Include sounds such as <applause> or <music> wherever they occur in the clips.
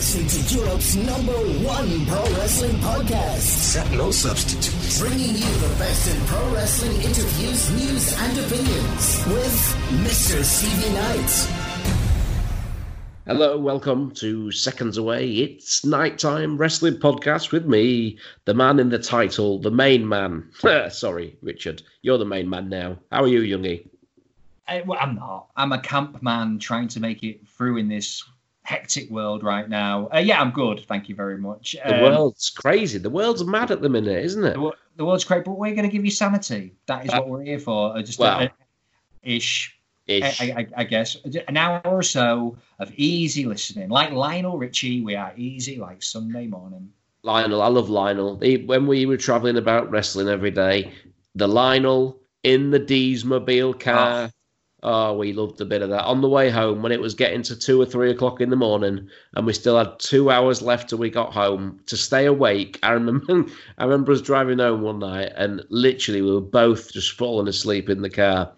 listening to Europe's number one pro wrestling podcast. Set no substitutes. Bringing you the best in pro wrestling interviews, news, and opinions with Mr. Stevie Knight. Hello, welcome to Seconds Away. It's nighttime wrestling podcast with me, the man in the title, the main man. <laughs> Sorry, Richard, you're the main man now. How are you, Youngie? I, well, I'm not. I'm a camp man trying to make it through in this hectic world right now. Uh, yeah, I'm good. Thank you very much. The Um, world's crazy. The world's mad at the minute, isn't it? the, the world's great, but we're going to give you sanity. That is what we're here for. Uh, Just well, a, a- ish. Ish. I, I, I guess an hour or so of easy listening, like Lionel Richie. We are easy like Sunday morning. Lionel, I love Lionel. He, when we were traveling about wrestling every day, the Lionel in the D's mobile car. Oh. Oh, we loved a bit of that. On the way home, when it was getting to two or three o'clock in the morning, and we still had two hours left till we got home to stay awake. I remember, <laughs> I remember us driving home one night, and literally we were both just falling asleep in the car.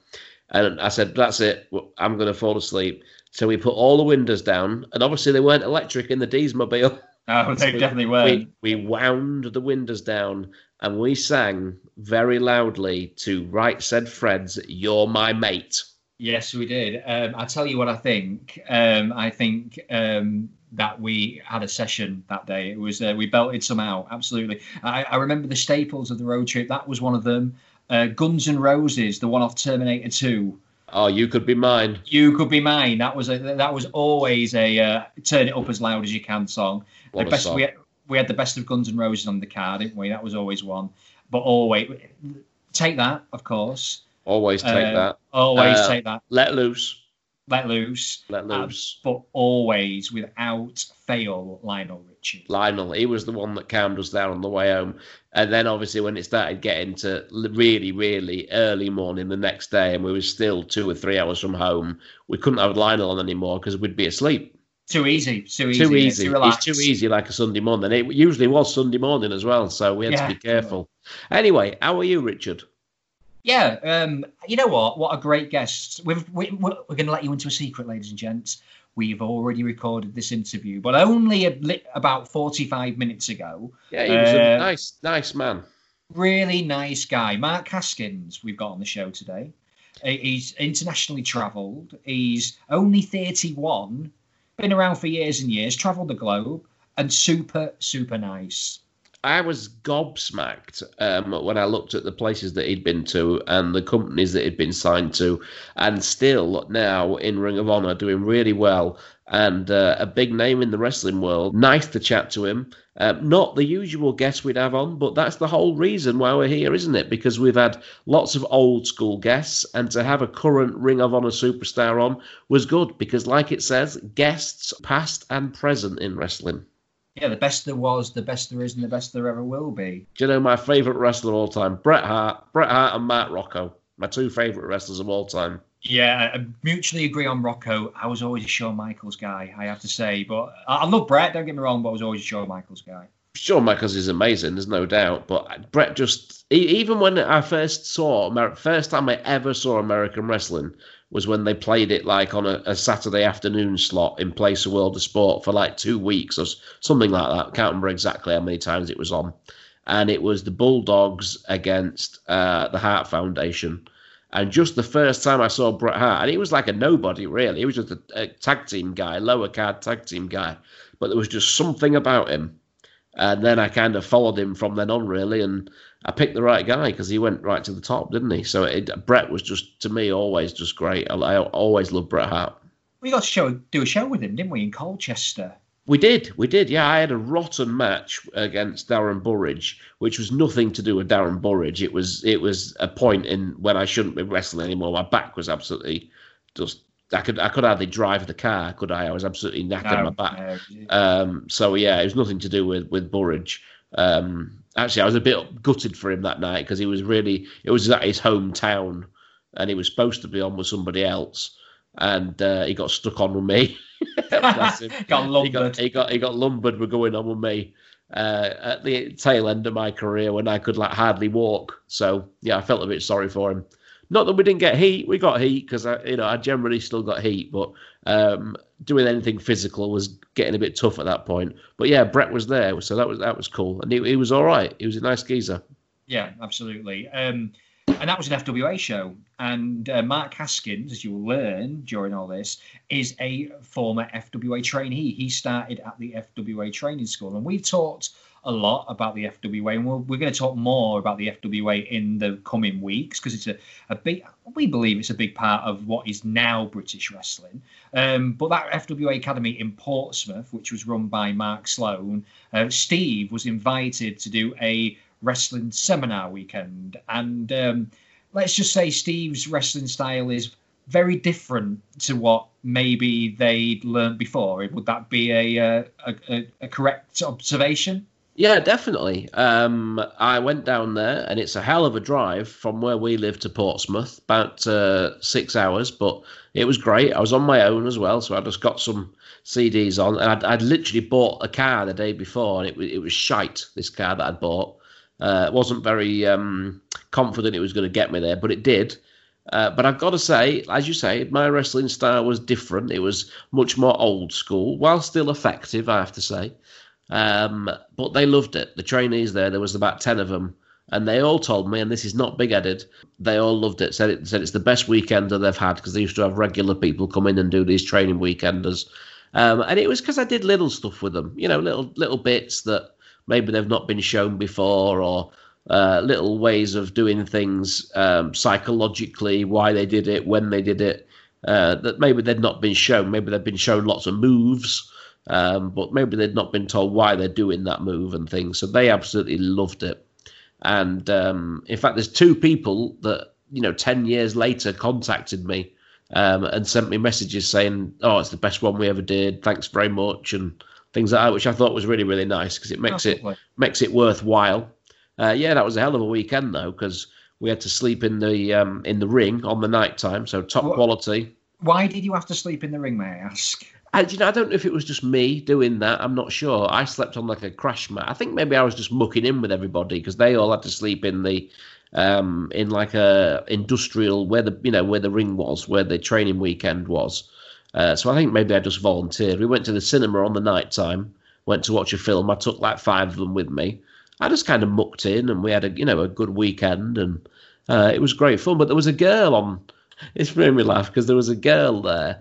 And I said, "That's it. I'm going to fall asleep." So we put all the windows down, and obviously they weren't electric in the D's mobile. <laughs> Oh, they So we- definitely were. We, we wound the windows down and we sang very loudly to Right Said Fred's You're My Mate. Yes, we did. Um, I tell you what, I think. Um, I think um, that we had a session that day. It was uh, we belted some out. Absolutely. I, I remember the staples of the road trip. That was one of them. Uh, Guns and Roses, the one off Terminator Two. Oh, you could be mine. You could be mine. That was a, that was always a uh, turn it up as loud as you can song. What the best song. we had, we had the best of Guns and Roses on the car, didn't we? That was always one. But always take that, of course. Always take Uh, that. Always Uh, take that. Let loose. Let loose. Let Uh, loose. but always without fail, Lionel Richie. Lionel, he was the one that calmed us down on the way home. And then obviously when it started getting to really, really early morning the next day and we were still two or three hours from home, we couldn't have Lionel on anymore because we'd be asleep. Too easy. Too easy. too easy. Too it's too easy like a Sunday morning. It usually was Sunday morning as well, so we had Yeah. to be careful. Anyway, how are you, Richard? Yeah. Um, you know what? What a great guest. We've, we, we're we're going to let you into a secret, ladies and gents. We've already recorded this interview, but only a, about 45 minutes ago. Yeah, he was a Uh, nice, nice man. Really nice guy. Mark Haskins, we've got on the show today. Uh, He's internationally travelled. He's only 31, been around for years and years, travelled the globe, and super, super nice. I was gobsmacked um, when I looked at the places that he'd been to and the companies that he'd been signed to, and still now in Ring of Honor doing really well and uh, a big name in the wrestling world. Nice to chat to him. Um, not the usual guest we'd have on, but that's the whole reason why we're here, isn't it? Because we've had lots of old school guests, and to have a current Ring of Honor superstar on was good because, like it says, guests past and present in wrestling. Yeah, the best there was, the best there is, and the best there ever will be. Do you know my favourite wrestler of all time? Bret Hart. Bret Hart and Mark Rocco. My two favourite wrestlers of all time. Yeah, I mutually agree on Rocco. I was always a Shawn Michaels guy, I have to say. But I love Bret, don't get me wrong, but I was always a Shawn Michaels guy. Shawn Michaels is amazing, there's no doubt. But Bret just, even when I first saw, first time I ever saw American wrestling was when they played it like on a, a Saturday afternoon slot in place of World of Sport for like two weeks or something like that. I Can't remember exactly how many times it was on. And it was the Bulldogs against uh, the Hart Foundation. And just the first time I saw Bret Hart, and he was like a nobody really. He was just a, a tag team guy, lower card tag team guy. But there was just something about him. And then I kind of followed him from then on, really, and I picked the right guy because he went right to the top, didn't he? So it, Bret was just to me always just great. I, I always loved Bret Hart. We got to show, do a show with him, didn't we, in Colchester? We did, we did. Yeah, I had a rotten match against Darren Burridge, which was nothing to do with Darren Burridge. It was it was a point in when I shouldn't be wrestling anymore. My back was absolutely just. I could I could hardly drive the car, could I? I was absolutely knackered my back. no. Um, so yeah, it was nothing to do with with Burridge. Um, actually, I was a bit gutted for him that night because he was really it was at his hometown, and he was supposed to be on with somebody else, and uh, he got stuck on with me. <laughs> <laughs> Got He lumbered. got he got he got lumbered with going on with me uh, at the tail end of my career when I could like hardly walk. So yeah, I felt a bit sorry for him. Not that we didn't get heat, we got heat because I, you know, I generally still got heat, but um, doing anything physical was getting a bit tough at that point. But yeah, Bret was there, so that was that was cool, and he, he was all right. He was a nice geezer. Yeah, absolutely. Um, and that was an FWA show. And uh, Mark Haskins, as you will learn during all this, is a former FWA trainee. He started at the FWA training school, and we've talked a lot about the FWA, and we're, we're going to talk more about the FWA in the coming weeks because it's a, a big, we believe it's a big part of what is now British wrestling. Um, but that FWA Academy in Portsmouth, which was run by Mark Sloan, uh, Steve was invited to do a wrestling seminar weekend. And um, let's just say Steve's wrestling style is very different to what maybe they'd learned before. Would that be a, uh, a, a, a correct observation? Yeah, definitely. Um, I went down there, and it's a hell of a drive from where we live to Portsmouth, about uh, six hours. But it was great. I was on my own as well, so I just got some CDs on, and I'd, I'd literally bought a car the day before, and it, it was shite. This car that I'd bought, uh, wasn't very um, confident it was going to get me there, but it did. Uh, but I've got to say, as you say, my wrestling style was different. It was much more old school, while still effective, I have to say. Um, but they loved it. The trainees there, there was about 10 of them, and they all told me, and this is not big headed, they all loved it. Said it said it's the best weekender they've had because they used to have regular people come in and do these training weekenders. Um, and it was because I did little stuff with them, you know, little little bits that maybe they've not been shown before or uh, little ways of doing things um, psychologically, why they did it, when they did it, uh, that maybe they'd not been shown. Maybe they've been shown lots of moves, um, but maybe they'd not been told why they're doing that move and things. So they absolutely loved it. And um, in fact, there's two people that, you know, 10 years later contacted me um, and sent me messages saying, oh, it's the best one we ever did. Thanks very much. And things like that, which I thought was really really nice because it makes Absolutely. it makes it worthwhile. Uh, yeah, that was a hell of a weekend though because we had to sleep in the um, in the ring on the night time, so top what, quality. Why did you have to sleep in the ring, may I ask? I, you know, I don't know if it was just me doing that. I'm not sure. I slept on like a crash mat. I think maybe I was just mucking in with everybody because they all had to sleep in the um, in like a industrial where the you know where the ring was, where the training weekend was. Uh, so I think maybe I just volunteered. We went to the cinema on the night time, went to watch a film. I took like five of them with me. I just kind of mucked in, and we had a you know a good weekend, and uh, it was great fun. But there was a girl on. <laughs> It's made me laugh because there was a girl there,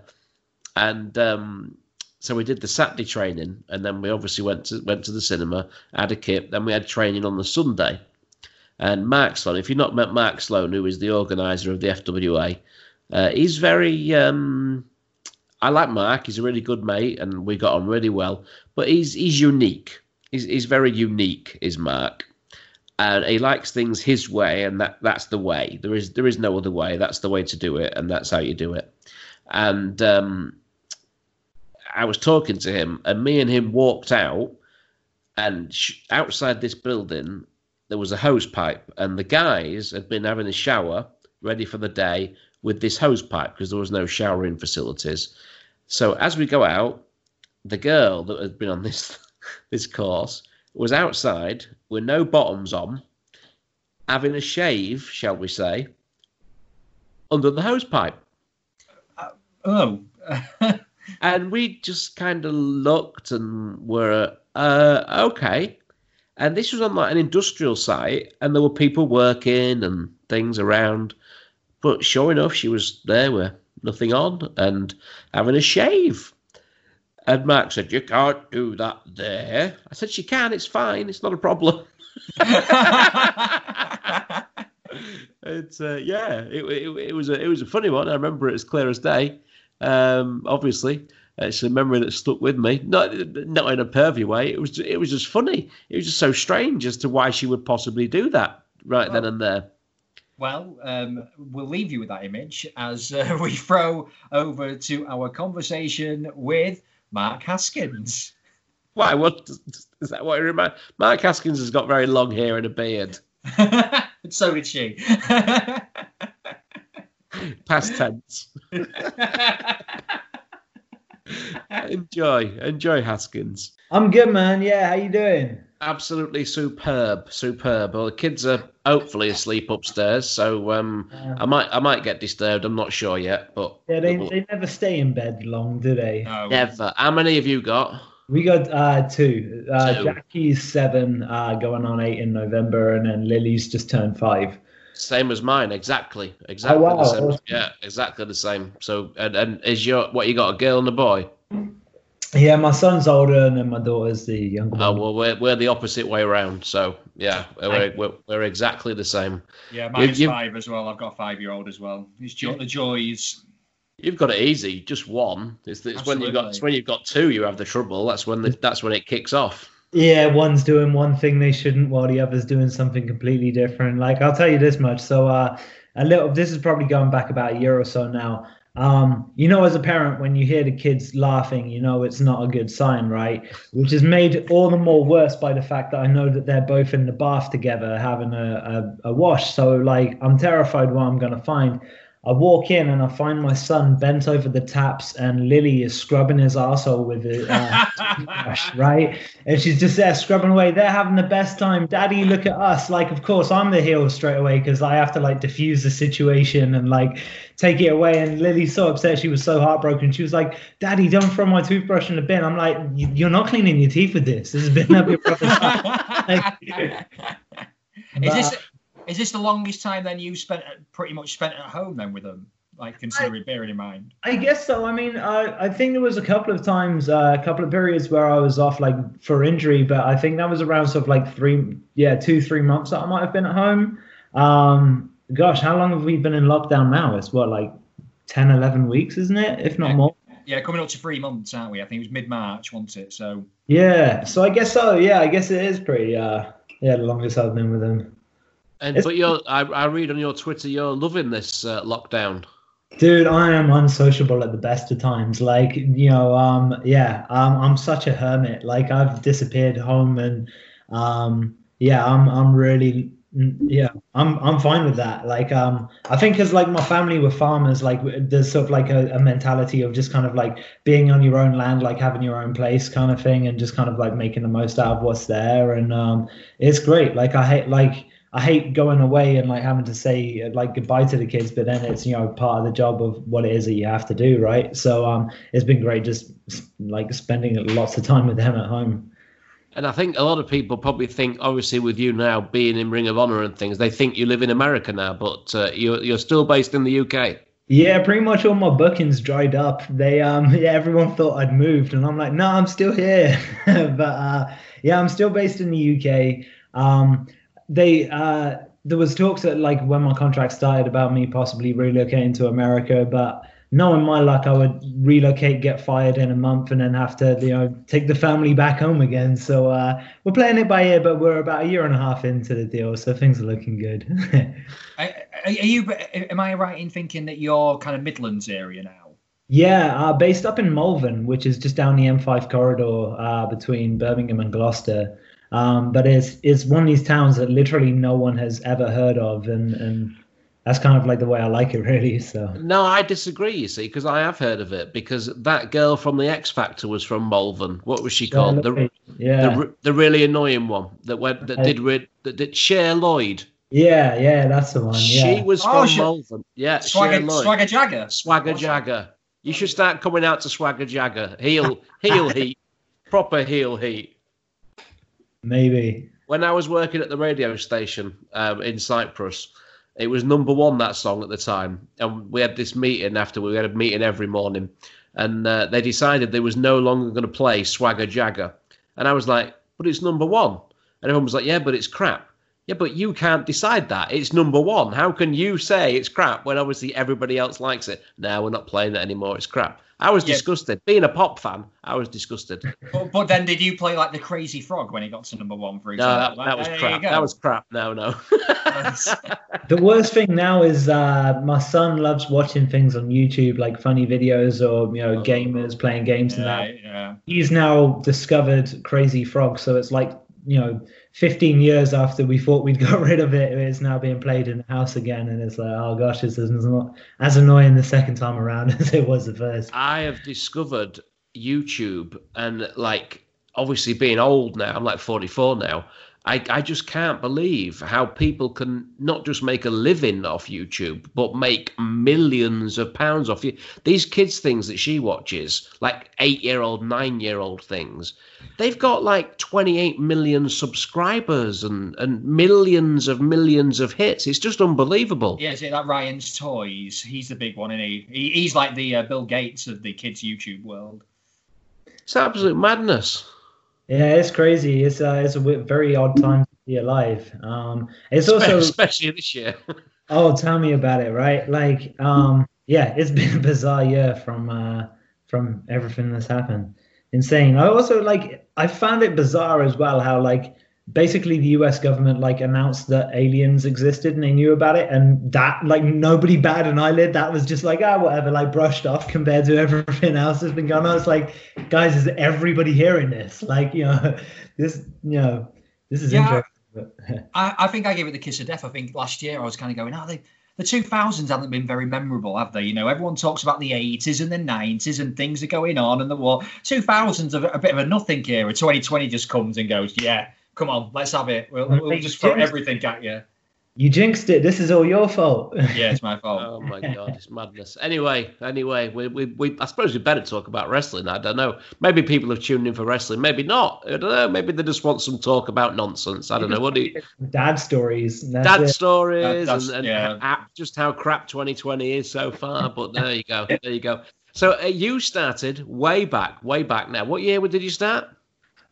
and um, so we did the Saturday training, and then we obviously went to went to the cinema, had a kip, then we had training on the Sunday. And Mark Sloan, if you've not met Mark Sloan, who is the organizer of the FWA, uh, he's very um, I like Mark. He's a really good mate, and we got on really well. But he's he's unique. He's he's very unique. Is Mark, and he likes things his way, and that that's the way. There is there is no other way. That's the way to do it, and that's how you do it. And um, I was talking to him, and me and him walked out, and sh- outside this building there was a hose pipe, and the guys had been having a shower ready for the day with this hose pipe because there was no showering facilities so as we go out, the girl that had been on this <laughs> this course was outside with no bottoms on, having a shave, shall we say, under the hose pipe. Uh, oh. <laughs> and we just kind of looked and were uh, okay. And this was on like an industrial site, and there were people working and things around. But sure enough, she was there with nothing on, and having a shave. And Mark said, You can't do that there. I said, She can, it's fine, it's not a problem. <laughs> <laughs> it's uh, yeah, it, it, it, was a it was a funny one. I remember it as clear as day. Um, obviously, it's a memory that stuck with me. Not not in a pervy way. It was it was just funny. It was just so strange as to why she would possibly do that right then and there. Well, um, we'll leave you with that image as uh, <laughs> we throw over to our conversation with Mark Haskins. Why? What is that? What you remember? Mark Haskins has got very long hair and a beard. <laughs> so did she. <laughs> <laughs> Past tense. <laughs> enjoy, enjoy Haskins. I'm good, man. Yeah, how you doing? absolutely superb, superb. Well, the kids are hopefully asleep upstairs, so um, I might I might get disturbed. I'm not sure yet, but Yeah, they, they never stay in bed long, do they? No. never. How many have you got? We got uh, two. Uh, Two. Jackie's seven, uh, going on eight in November, and then Lily's just turned five. Same as mine, exactly, oh, exactly wow. the same. Yeah, exactly the same. So, and, and is your what you got? A girl and a boy? Yeah, my son's older, and then my daughter's the younger Oh one. well, we're we're the opposite way around. So yeah, we're we're, we're exactly the same. Yeah, mine's you- five as well. I've got a five-year-old as well. It's jo- the joys. You've got it easy, just one. It's, it's when you got it's when you've got two, you have the trouble. That's when the, that's when it kicks off. Yeah, one's doing one thing they shouldn't, while the other's doing something completely different. Like I'll tell you this much. So, uh, a little. This is probably going back about a year or so now. Um, you know, as a parent, when you hear the kids laughing, you know it's not a good sign, right? Which is made all the more worse by the fact that I know that they're both in the bath together having a, a, a wash. So, like, I'm terrified what I'm gonna find. I walk in and I find my son bent over the taps, and Lily is scrubbing his asshole with a uh, toothbrush, <laughs> right? And she's just there scrubbing away. They're having the best time. Daddy, look at us. Like, of course, I'm the heel straight away because I have to like diffuse the situation and like take it away. And Lily's so upset. She was so heartbroken. She was like, Daddy, don't throw my toothbrush in the bin. I'm like, "You- you're not cleaning your teeth with this. This has been up your brother's <laughs> Like, is this is this the longest time then you spent pretty much spent at home then with them? Like considering bearing in mind. I guess so. I mean, I, I think there was a couple of times, uh, a couple of periods where I was off like for injury, but I think that was around sort of like three, yeah, two, three months that I might have been at home. Um, gosh, how long have we been in lockdown now? It's what, like 10, 11 weeks, isn't it? If not Yeah. more. Yeah, coming up to three months, aren't we? I think it was mid March, wasn't it? So Yeah. So I guess so. Yeah, I guess it is pretty, uh, yeah, the longest I've been with him. And It's- but you're I, I read on your Twitter you're loving this uh, lockdown. Dude, I am unsociable at the best of times. Like, you know, um, yeah, um, I'm such a hermit. Like, I've disappeared home, and um, yeah, I'm, I'm really, yeah, I'm, I'm fine with that. Like, um, I think because like my family were farmers, like there's sort of like a, a mentality of just kind of like being on your own land, like having your own place, kind of thing, and just kind of like making the most out of what's there. And um, it's great. Like, I hate like. I hate going away and like having to say like goodbye to the kids, but then it's you know part of the job of what it is that you have to do, right? So um, it's been great just like spending lots of time with them at home. And I think a lot of people probably think, obviously, with you now being in Ring of Honor and things, they think you live in America now, but uh, you're you're still based in the UK. Yeah, pretty much all my bookings dried up. They um <laughs> yeah, everyone thought I'd moved and I'm like, no, I'm still here. <laughs> but uh yeah, I'm still based in the UK. Um they uh there was talks that like when my contract started about me possibly relocating to America, but knowing my luck, I would relocate, get fired in a month, and then have to, you know, take the family back home again. So uh, we're playing it by ear, but we're about a year and a half into the deal, so things are looking good. <laughs> are, are you? Am I right in thinking that you're kind of Midlands area now? Yeah, uh, based up in Malvern, which is just down the M5 corridor uh, between Birmingham and Gloucester. Um, but it's it's one of these towns that literally no one has ever heard of, and, and that's kind of like the way I like it, <laughs> really. So No, I disagree. You see, because I have heard of it. Because that girl from the X Factor was from Malvern. What was she called? The yeah, the, the really annoying one that went that did re- that did Cher Lloyd. yeah, yeah, that's the one. Yeah. She was Oh, from she- Malvern. Yeah, Cher Swagger, Lloyd. Swagger Jagger. Swagger Jagger. You should start coming out to Swagger Jagger. Heel <laughs> heel heat. Proper heel heat. Maybe. When I was working at the radio station um, in Cyprus, it was number one that song at the time, and we had this meeting after we had a meeting every morning, and uh, they decided they was no longer going to play Swagger Jagger, and I was like, but it's number one, and everyone was like, yeah, but it's crap. Yeah, but you can't decide that. It's number one. How can you say it's crap when obviously everybody else likes it? No, we're not playing that anymore. It's crap. I was Yeah. disgusted. Being a pop fan, I was disgusted. But, but then, did you play like the Crazy Frog when he got to number one? For No, example, that, that was There crap. That was crap. No, no. <laughs> The worst thing now is uh, my son loves watching things on YouTube, like funny videos or you know gamers playing games and that. yeah, yeah. he's now discovered Crazy Frog, so it's like you know, 15 years after we thought we'd <laughs> got rid of it, it's now being played in the house again, and it's like, oh gosh, this is not as annoying the second time around <laughs> as it was the first. I have discovered YouTube and like obviously being old now, I'm like 44 now. I, I just can't believe how people can not just make a living off YouTube, but make millions of pounds off you. These kids' things that she watches, like eight year old, nine year old things, they've got like 28 million subscribers and, and millions of millions of hits. It's just unbelievable. Yeah, see that Ryan's Toys. He's the big one, and he? he? He's like the uh, Bill Gates of the kids' YouTube world. It's absolute madness. Yeah, it's crazy. It's uh, it's a very odd time to be alive. Um, it's also especially this year. <laughs> oh, tell me about it, right? Like, um, yeah, it's <laughs> been a bizarre year from uh, from everything that's happened. Insane. I also like I found it bizarre as well how like basically the US government like announced that aliens existed and they knew about it and that like nobody batted an eyelid that was just like ah whatever like brushed off compared to <laughs> everything else that's been going on it's like guys is everybody hearing this like you know <laughs> this you know this is yeah, interesting <laughs> I, I think I gave it the kiss of death I think last year I was kind of going oh they the 2000s haven't been very memorable, have they? You know, everyone talks about the 80s and the 90s and things are going on and the war. 2000s are a bit of a nothing era. 2020 just comes and goes, yeah, come on, let's have it. We'll, we'll just throw everything at you. You jinxed it. This is all your fault. <laughs> yeah, it's my fault. oh my god, it's madness. Anyway, anyway, we, we, we I suppose we better talk about wrestling. I don't know. Maybe people have tuned in for wrestling. Maybe not. I don't know. Maybe they just want some talk about nonsense. I don't know. What do you? Dad stories. Dad it. stories, and, and yeah. just how crap 2020 is so far. But there you go. There you go. So uh, you started way back, way back now. What year did you start?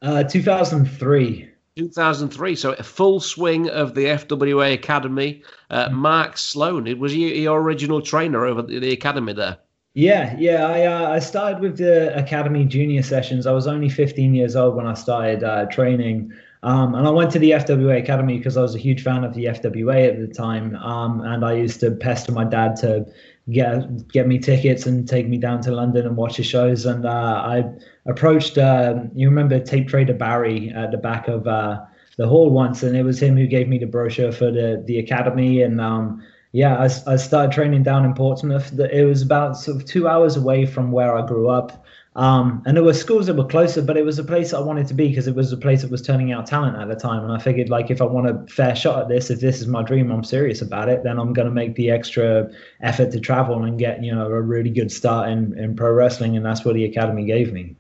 Uh, 2003. 2003. So a full swing of the FWA Academy. Uh, mm. Mark Sloan, it was he your original trainer over the, the academy there? Yeah, yeah. I uh, I started with the academy junior sessions. I was only 15 years old when I started uh, training. Um, and I went to the FWA Academy because I was a huge fan of the FWA at the time. Um, and I used to pester my dad to get get me tickets and take me down to London and watch the shows. And uh, I approached, uh, you remember Tape Trader Barry at the back of uh, the hall once, and it was him who gave me the brochure for the the academy. And um, yeah, I, I started training down in Portsmouth. It was about sort of two hours away from where I grew up. Um, and there were schools that were closer, but it was a place I wanted to be because it was a place that was turning out talent at the time. And I figured, like, if I want a fair shot at this, if this is my dream, I'm serious about it, then I'm going to make the extra effort to travel and get, you know, a really good start in, in pro wrestling. And that's what the academy gave me.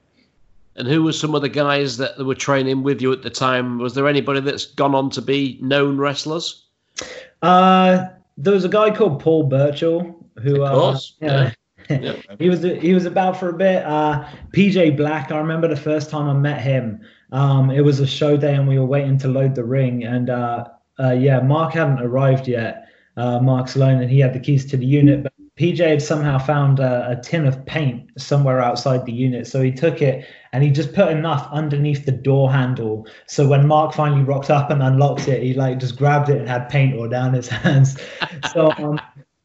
And who were some of the guys that were training with you at the time? Was there anybody that's gone on to be known wrestlers? Uh, there was a guy called Paul Burchill who, of course, uh, <laughs> yeah. <laughs> he was he was about for a bit. Uh, PJ Black, I remember the first time I met him. Um, it was a show day and we were waiting to load the ring, and uh, uh, yeah, Mark hadn't arrived yet. Uh, Mark Sloan, and he had the keys to the unit, PJ had somehow found a, a, tin of paint somewhere outside the unit. So he took it and he just put enough underneath the door handle. So when Mark finally rocked up and unlocked it, he like just grabbed it and had paint all down his <laughs> hands. So um,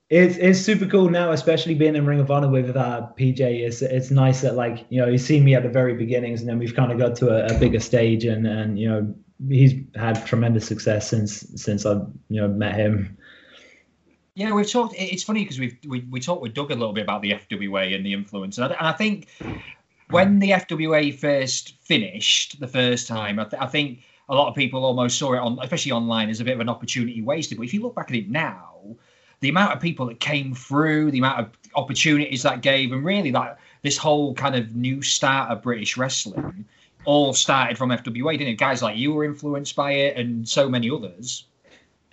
it's it's super cool now, especially being in Ring of Honor with uh, PJ. It's it's nice that like you know he's seen me at the very beginnings, and then we've kind of got to a, a bigger stage, and and you know he's had tremendous success since since I've you know met him. Yeah, we've talked. It's funny because we've we, we talked with Doug a little bit about the FWA and the influence, and I, and I think when the FWA first finished the first time, I, th- I think a lot of people almost saw it on, especially online, as a bit of an opportunity wasted. But if you look back at it now, the amount of people that came through, the amount of opportunities that gave, and really that this whole kind of new start of British wrestling all started from FWA, didn't it? Guys like you were influenced by it, and so many others.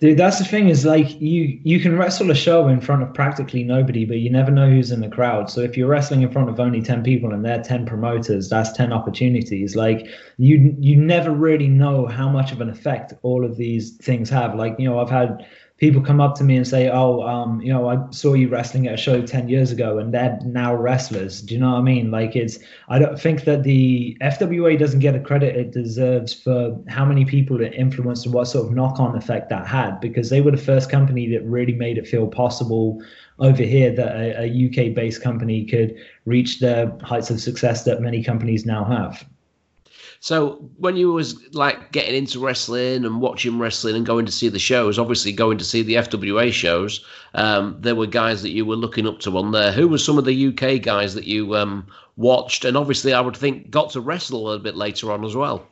Dude, that's the thing is like you you can wrestle a show in front of practically nobody, but you never know who's in the crowd. So if you're wrestling in front of only ten people and they're ten promoters, that's ten opportunities. Like you you never really know how much of an effect all of these things have. Like you know, I've had people come up to me and say, "Oh, um, you know, I saw you wrestling at a show ten years ago, and they're now wrestlers." Do you know what I mean? Like, it's I don't think that the FWA doesn't get the credit it deserves for how many people it influenced and what sort of knock-on effect that had, because they were the first company that really made it feel possible over here that a, a UK-based company could reach the heights of success that many companies now have. So when you was like getting into wrestling and watching wrestling and going to see the shows, obviously going to see the FWA shows, um, there were guys that you were looking up to on there. Who were some of the UK guys that you um, watched? And obviously, I would think got to wrestle a bit later on as well.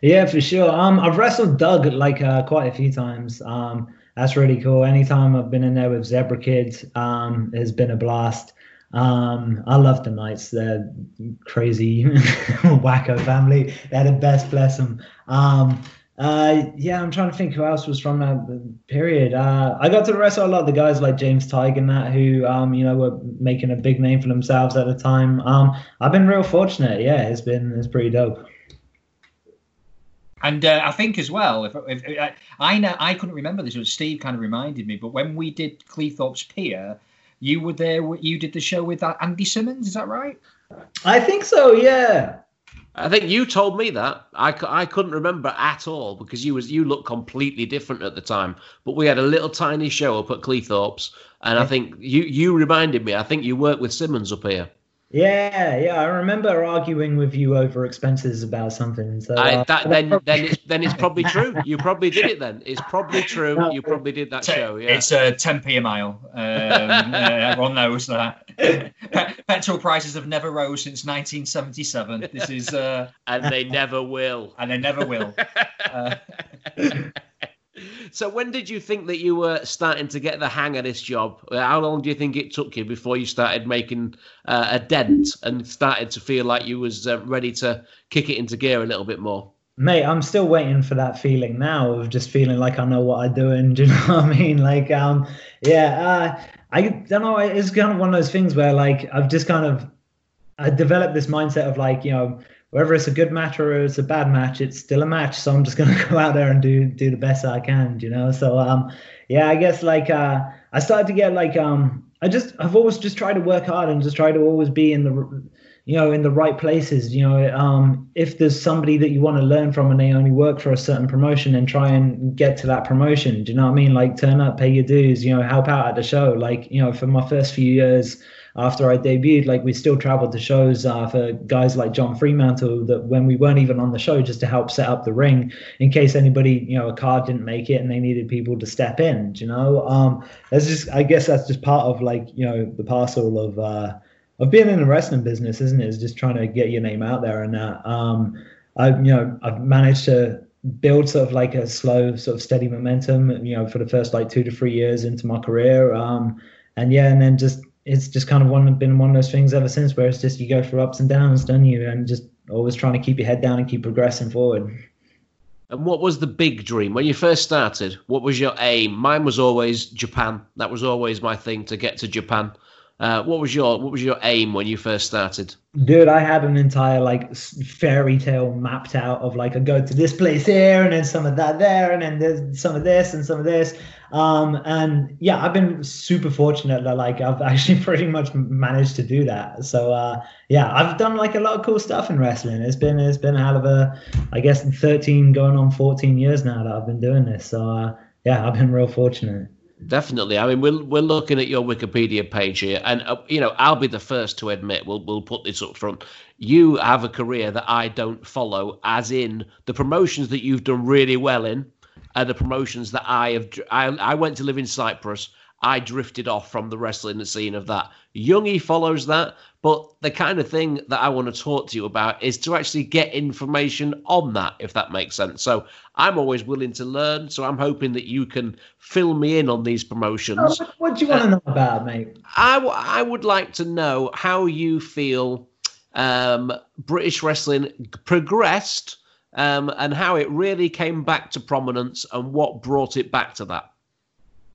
Yeah, for sure. Um, I've wrestled Doug like uh, quite a few times. Um, that's really cool. Anytime I've been in there with Zebra Kids, um, has been a blast. Um, I love the Knights. They're crazy, <laughs> wacko family. They're the best, bless them. Um, uh, yeah, I'm trying to think who else was from that period. Uh, I got to wrestle a lot of the guys like James Tigg and that who, um, you know, were making a big name for themselves at the time. Um, I've been real fortunate. Yeah, it's been it's pretty dope. And uh, I think as well, if, if, if, I know I couldn't remember this, but Steve kind of reminded me. But when we did Cleethorpes Pier, you were there. You did the show with that Andy Simmonz. Is that right? I think so. Yeah. I think you told me that. I, I couldn't remember at all because you was you looked completely different at the time. But we had a little tiny show up at Cleethorpes, and yeah. I think you you reminded me. I think you worked with Simmons up here. Yeah, yeah, I remember arguing with you over expenses about something. So I, uh, that, then, then it's then it's probably true. <laughs> You probably did it. Then it's probably true. You probably did that show. Yeah, it's a uh, 10p a mile. Um, <laughs> uh, everyone knows that. <laughs> Petrol prices have never rose since 1977. This is, uh, and they never will. And they never will. Uh, so when did you think that you were starting to get the hang of this job? How long do you think it took you before you started making uh, a dent and started to feel like you was uh, ready to kick it into gear a little bit more? Mate, I'm still waiting for that feeling now of just feeling like I know what I'm doing. <laughs> Do you know what I mean? Like, um, yeah, uh, I don't know. It's kind of one of those things where, like, I've just kind of I developed this mindset of like, you know, whether it's a good match or it's a bad match, it's still a match. So I'm just gonna <laughs> go out there and do do the best I can, you know. So um, yeah, I guess like uh, I started to get like um, I just I've always just tried to work hard and just try to always be in the you know in the right places. You know, um, if there's somebody that you want to learn from and they only work for a certain promotion, and try and get to that promotion. Do you know what I mean? Like turn up, pay your dues. You know, help out at the show. Like you know, for my first few years after I debuted, like we still traveled to shows uh, for guys like John Fremantle that when we weren't even on the show just to help set up the ring in case anybody, you know, a card didn't make it and they needed people to step in, you know. Um, that's just, I guess that's just part of like, you know, the parcel of, uh, of being in the wrestling business, isn't it? Is just trying to get your name out there and that. Um, I, you know, I've managed to build sort of like a slow, sort of steady momentum, you know, for the first like two to three years into my career. Um, and yeah, and then just it's just kind of one been one of those things ever since where it's just you go through ups and downs, don't you? And just always trying to keep your head down and keep progressing forward. And what was the big dream when you first started? What was your aim? Mine was always Japan. That was always my thing to get to Japan. Uh, what was your What was your aim when you first started? Dude, I had an entire like fairy tale mapped out of like I go to this place here and then some of that there and then there's some of this and some of this. Um, and yeah, I've been super fortunate that like I've <laughs> actually pretty much managed to do that. So uh, yeah, I've done like a lot of cool stuff in wrestling. It's been it's been a hell of a, I guess, 13 going on 14 years now that I've been doing this. So uh, yeah, I've been real fortunate. Definitely. I mean, we're we're looking at your Wikipedia page here, and uh, you know, I'll be the first to admit we'll we'll put this up front. You have a career that I don't follow, as in the promotions that you've done really well in are the promotions that I have. I, I went to live in Cyprus. I drifted off from the wrestling scene of that. Youngie follows that, but the kind of thing that I want to talk to you about is to actually get information on that, if that makes sense. So I'm always willing to learn. So I'm hoping that you can fill me in on these promotions. Oh, what do you want to know about, mate? I, w- I would like to know how you feel um, British wrestling progressed um, and how it really came back to prominence and what brought it back to that.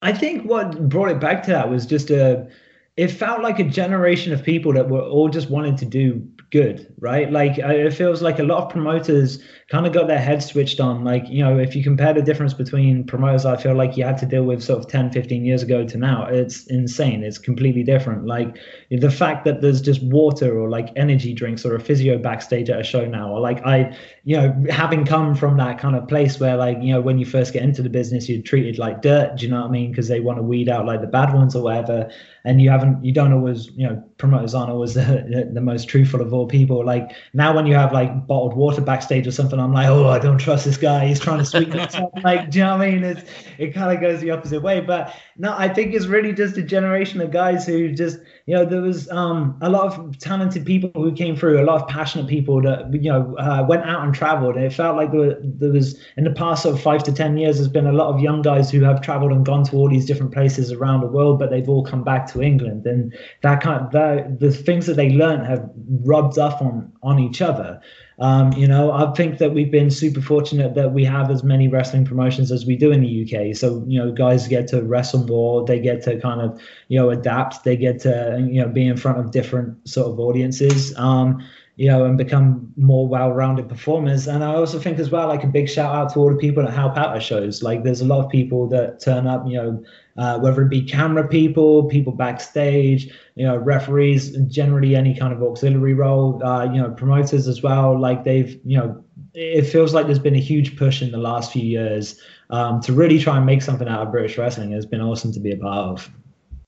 I think what brought it back to that was just a. It felt like a generation of people that were all just wanting to do good, right? Like it feels like a lot of promoters kind of got their heads switched on. Like, you know, if you compare the difference between promoters, I feel like you had to deal with sort of 10, 15 years ago to now, it's insane. It's completely different. Like the fact that there's just water or like energy drinks or a physio backstage at a show now, or like I, you know, having come from that kind of place where like, you know, when you first get into the business, you're treated like dirt, do you know what I mean? Because they want to weed out like the bad ones or whatever. And you have don't you don't always you know promoters aren't always <laughs> the, the most truthful of all people. Like now when you have like bottled water backstage or something, I'm like, oh, I don't trust this guy. He's trying to sweeten it. Like, do you know what I mean? It's, it kind of goes the opposite way. But no, I think it's really just a generation of guys who just you know there was um, a lot of talented people who came through, a lot of passionate people that you know uh, went out and traveled. And it felt like there, were, there was in the past sort of five to ten years, there's been a lot of young guys who have traveled and gone to all these different places around the world, but they've all come back to England, and that kind of the, the things that they learned have rubbed off on on each other. Um, you know, I think that we've been super fortunate that we have as many wrestling promotions as we do in the UK. So, you know, guys get to wrestle more, they get to kind of, you know, adapt, they get to, you know, be in front of different sort of audiences. Um, you know, and become more well-rounded performers. And I also think as well, like a big shout out to all the people that help out at shows. Like there's a lot of people that turn up, you know, uh, whether it be camera people, people backstage, you know, referees, generally any kind of auxiliary role, uh, you know, promoters as well. Like they've, you know, it feels like there's been a huge push in the last few years um, to really try and make something out of British wrestling. It's been awesome to be a part of.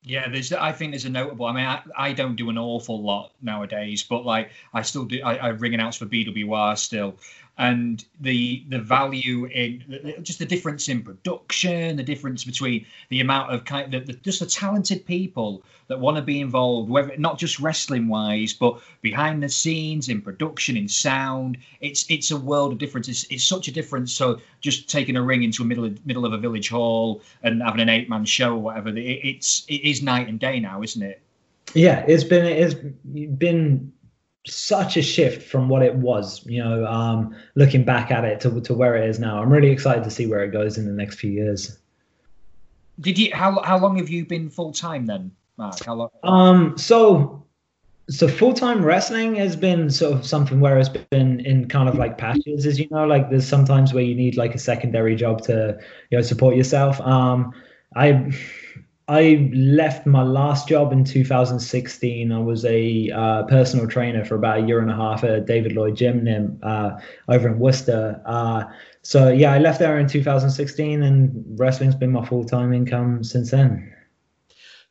Yeah, there's. I think there's a notable. I mean, I, I don't do an awful lot nowadays, but like I still do. I, I ring announce for BWR still, and the the value in just the difference in production, the difference between the amount of kind of the, just the talented people that want to be involved, whether not just wrestling wise, but behind the scenes in production, in sound. It's it's a world of difference. It's, it's such a difference. So just taking a ring into a middle of, middle of a village hall and having an eight man show or whatever, it, it's it is night and day now, isn't it? Yeah, it's been it's been such a shift from what it was, you know, um, looking back at it to, to where it is now. I'm really excited to see where it goes in the next few years. Did you how how long have you been full time then, Mark? How long? Um, so so full time wrestling has been sort of something where it's been in kind of like patches, as you know, like there's sometimes where you need like a secondary job to you know support yourself. Um, I I left my last job in 2016. I was a uh, personal trainer for about a year and a half at David Lloyd Gym uh, over in Worcester. Uh, so yeah, I left there in 2016, and wrestling's been my full time income since then.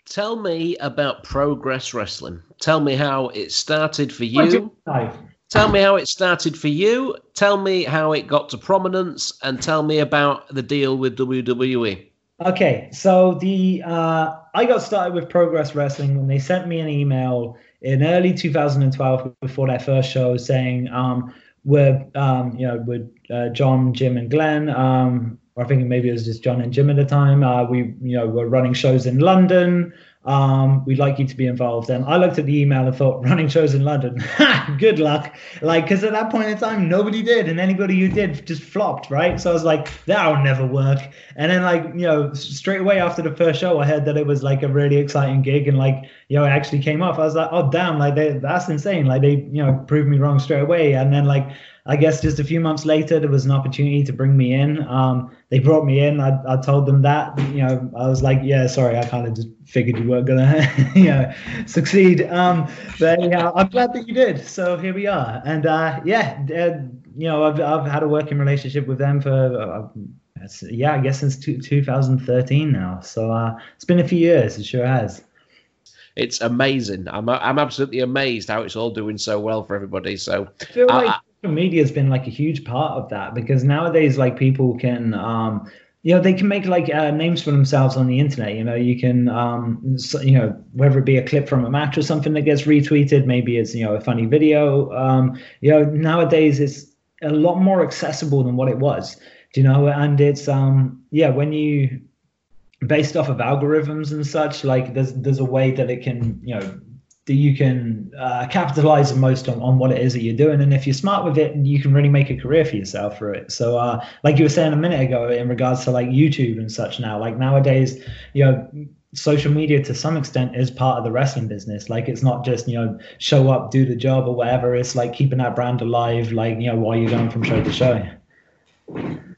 Tell me about Progress Wrestling. Tell me how it started for you. Tell me how it started for you. Tell me how it got to prominence, and tell me about the deal with WWE. Okay, so the uh, I got started with Progress Wrestling when they sent me an email in early 2012 before their first show saying um, we're um, you know with uh, John, Jim, and Glenn. Um, or I think maybe it was just John and Jim at the time. Uh, we you know were running shows in London um, we'd like you to be involved. And I looked at the email and thought, running shows in London, <laughs> good luck. Like, because at that point in time, nobody did, and anybody who did just flopped, right? So I was like, that'll never work. And then, like, you know, straight away after the first show, I heard that it was like a really exciting gig, and like, you know, it actually came off. I was like, oh damn, like they, that's insane. Like they, you know, proved me wrong straight away. And then like I guess just a few months later, there was an opportunity to bring me in. Um, they brought me in. I, I told them that, you know, I was like, yeah, sorry, I kind of just figured you weren't gonna, <laughs> you know, succeed. Um, but yeah, I'm glad that you did. So here we are. And uh, yeah, uh, you know, I've I've had a working relationship with them for. Uh, yeah, I guess since two, 2013 now. So uh, it's been a few years. It sure has it's amazing. I'm I'm absolutely amazed how it's all doing so well for everybody. So I feel like media has been like a huge part of that because nowadays like people can um you know they can make like uh, names for themselves on the internet you know you can um so, you know whether it be a clip from a match or something that gets retweeted maybe it's you know a funny video um you know nowadays it's a lot more accessible than what it was do you know? And it's um yeah when you based off of algorithms and such like there's there's a way that it can you know that you can uh, capitalize the most on, on what it is that you're doing. And if you're smart with it, you can really make a career for yourself through it. So, uh, like you were saying a minute ago, in regards to like YouTube and such now, like nowadays, you know, social media to some extent is part of the wrestling business. Like it's not just, you know, show up, do the job or whatever. It's like keeping that brand alive, like, you know, while you're going from show to show.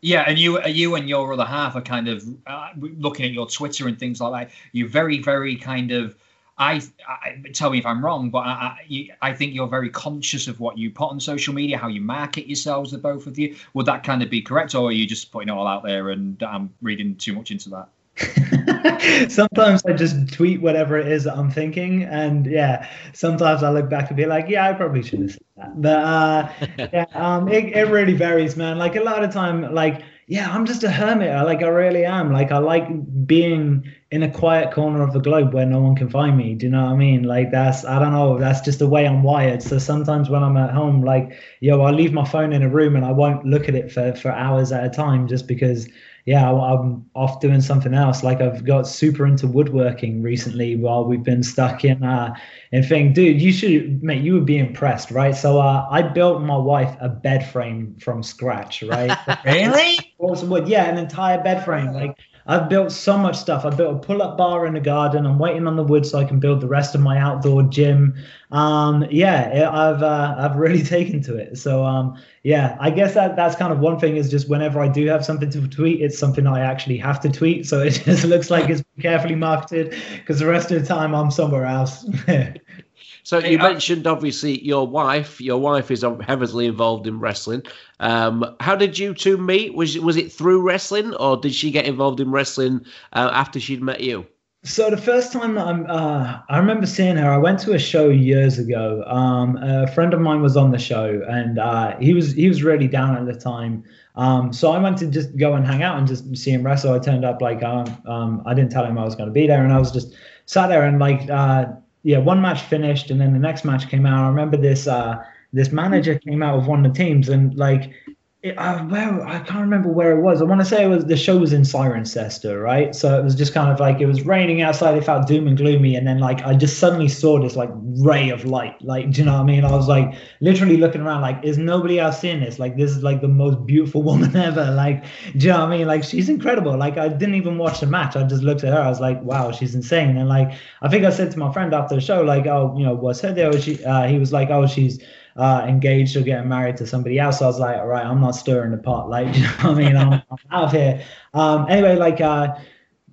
Yeah, and you, you and your other half are kind of uh, looking at your Twitter and things like that. You're very, very kind of I, I, tell me if I'm wrong, but I, I, I, think you're very conscious of what you put on social media, how you market yourselves, the both of you. Would that kind of be correct, or are you just putting it all out there and I'm reading too much into that? <laughs> sometimes I just tweet whatever it is that I'm thinking, and yeah, sometimes I look back and be like, yeah, I probably should have said that. But uh, <laughs> yeah, um, it it really varies, man. Like a lot of time, like yeah, I'm just a hermit. I like I really am. Like I like being in a quiet corner of the globe where no one can find me. Do you know what I mean? Like that's I don't know. That's just the way I'm wired. So sometimes when I'm at home, like yo, I'll leave my phone in a room and I won't look at it for for hours at a time just because yeah, I'm off doing something else. Like I've got super into woodworking recently while we've been stuck in uh in thing. Dude, you should mate, you would be impressed, right? So uh I built my wife a bed frame from scratch, right? <laughs> really? Awesome wood. Yeah, an entire bed frame. Like I've built so much stuff. I built a pull-up bar in the garden. I'm waiting on the wood so I can build the rest of my outdoor gym. Um, yeah, I've uh, I've really <laughs> taken to it. So um, yeah, I guess that that's kind of one thing is just whenever I do have something to tweet, it's something I actually have to tweet. So <laughs> it just looks like it's carefully marketed because the rest of the time I'm somewhere else. <laughs> So you mentioned obviously your wife. Your wife is heavily involved in wrestling. Um, how did you two meet? Was was it through wrestling, or did she get involved in wrestling uh, after she'd met you? So the first time that I'm, uh, I remember seeing her. I went to a show years ago. Um, a friend of mine was on the show, and uh, he was he was really down at the time. Um, so I went to just go and hang out and just see him wrestle. I turned up like um, um I didn't tell him I was going to be there, and I was just sat there and like uh, yeah, one match finished, and then the next match came out. I remember this uh, this manager came out of one of the teams, and like it, uh, where I can't remember where it was. I want to say it was the show was in Cirencester, right? So it was just kind of like it was raining outside. It felt doom and gloomy, and then like I just suddenly saw this like ray of light. Like, do you know what I mean? I was like literally looking around, like, is nobody else seeing this? Like, this is like the most beautiful <laughs> woman ever. Like, do you know what I mean? Like, she's incredible. Like, I didn't even watch the match. I just looked at her. I was like, wow, she's insane. And like, I think I said to my friend after the show, like, oh, you know, what's her deal? She, uh, he was like, oh, she's uh, engaged or getting married to somebody else. I was like, all right, I'm not stirring the pot. Like, <laughs> you know what I mean? I'm, I'm out of here. Um, anyway, like, uh,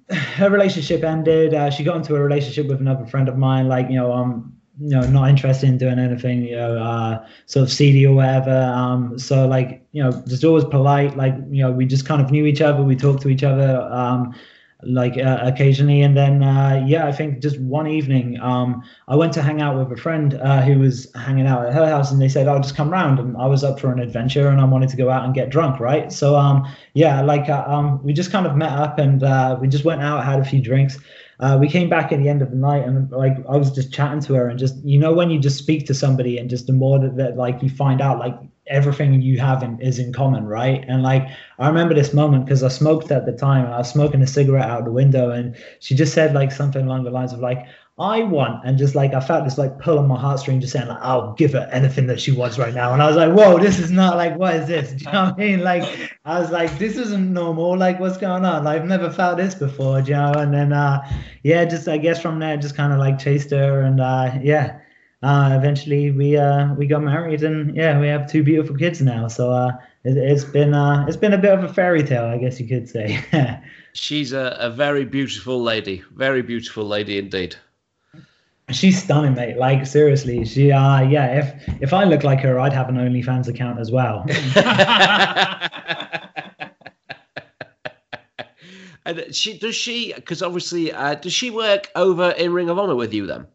her relationship ended. Uh, she got into a relationship with another friend of mine. Like, you know, I'm, you know, not interested in doing anything, you know, uh, sort of seedy or whatever. Um, so like, you know, just always polite. Like, you know, we just kind of knew each other. We talked to each other. Um, like uh, occasionally. And then uh, yeah i think just one evening um, i went to hang out with a friend uh, who was hanging out at her house and they said i'll just come round. And i was up for an adventure and i wanted to go out and get drunk right? So um, yeah like uh, um, we just kind of met up and uh, we just went out had a few drinks. Uh, we came back at the end of the night and like i was just chatting to her and just you know when you just speak to somebody and just the more that, that like you find out like everything you have in, is in common, right? And like I remember this moment because I smoked at the time and I was smoking a cigarette out the window, and she just said like something along the lines of like, "I want," and just like I felt this like pull on my heartstring, just saying like, "I'll give her anything that she wants right now," and I was like, "Whoa, this is not like what is this?" <laughs> Do you know what I mean? Like I was like, "This isn't normal. Like what's going on? Like I've never felt this before," you know? And then uh, yeah, just I guess from there, just kind of like chased her, and uh, yeah uh, eventually we uh, we got married and yeah we have two beautiful kids now. So uh, it, has been uh, it's been a bit of a fairy tale I guess you could say. <laughs> She's a, a very beautiful lady. Very beautiful lady indeed. She's stunning mate. Like seriously she uh yeah if if I look like her I'd have an OnlyFans account as well. <laughs> And she does she because obviously uh, does she work over in Ring of Honor with you then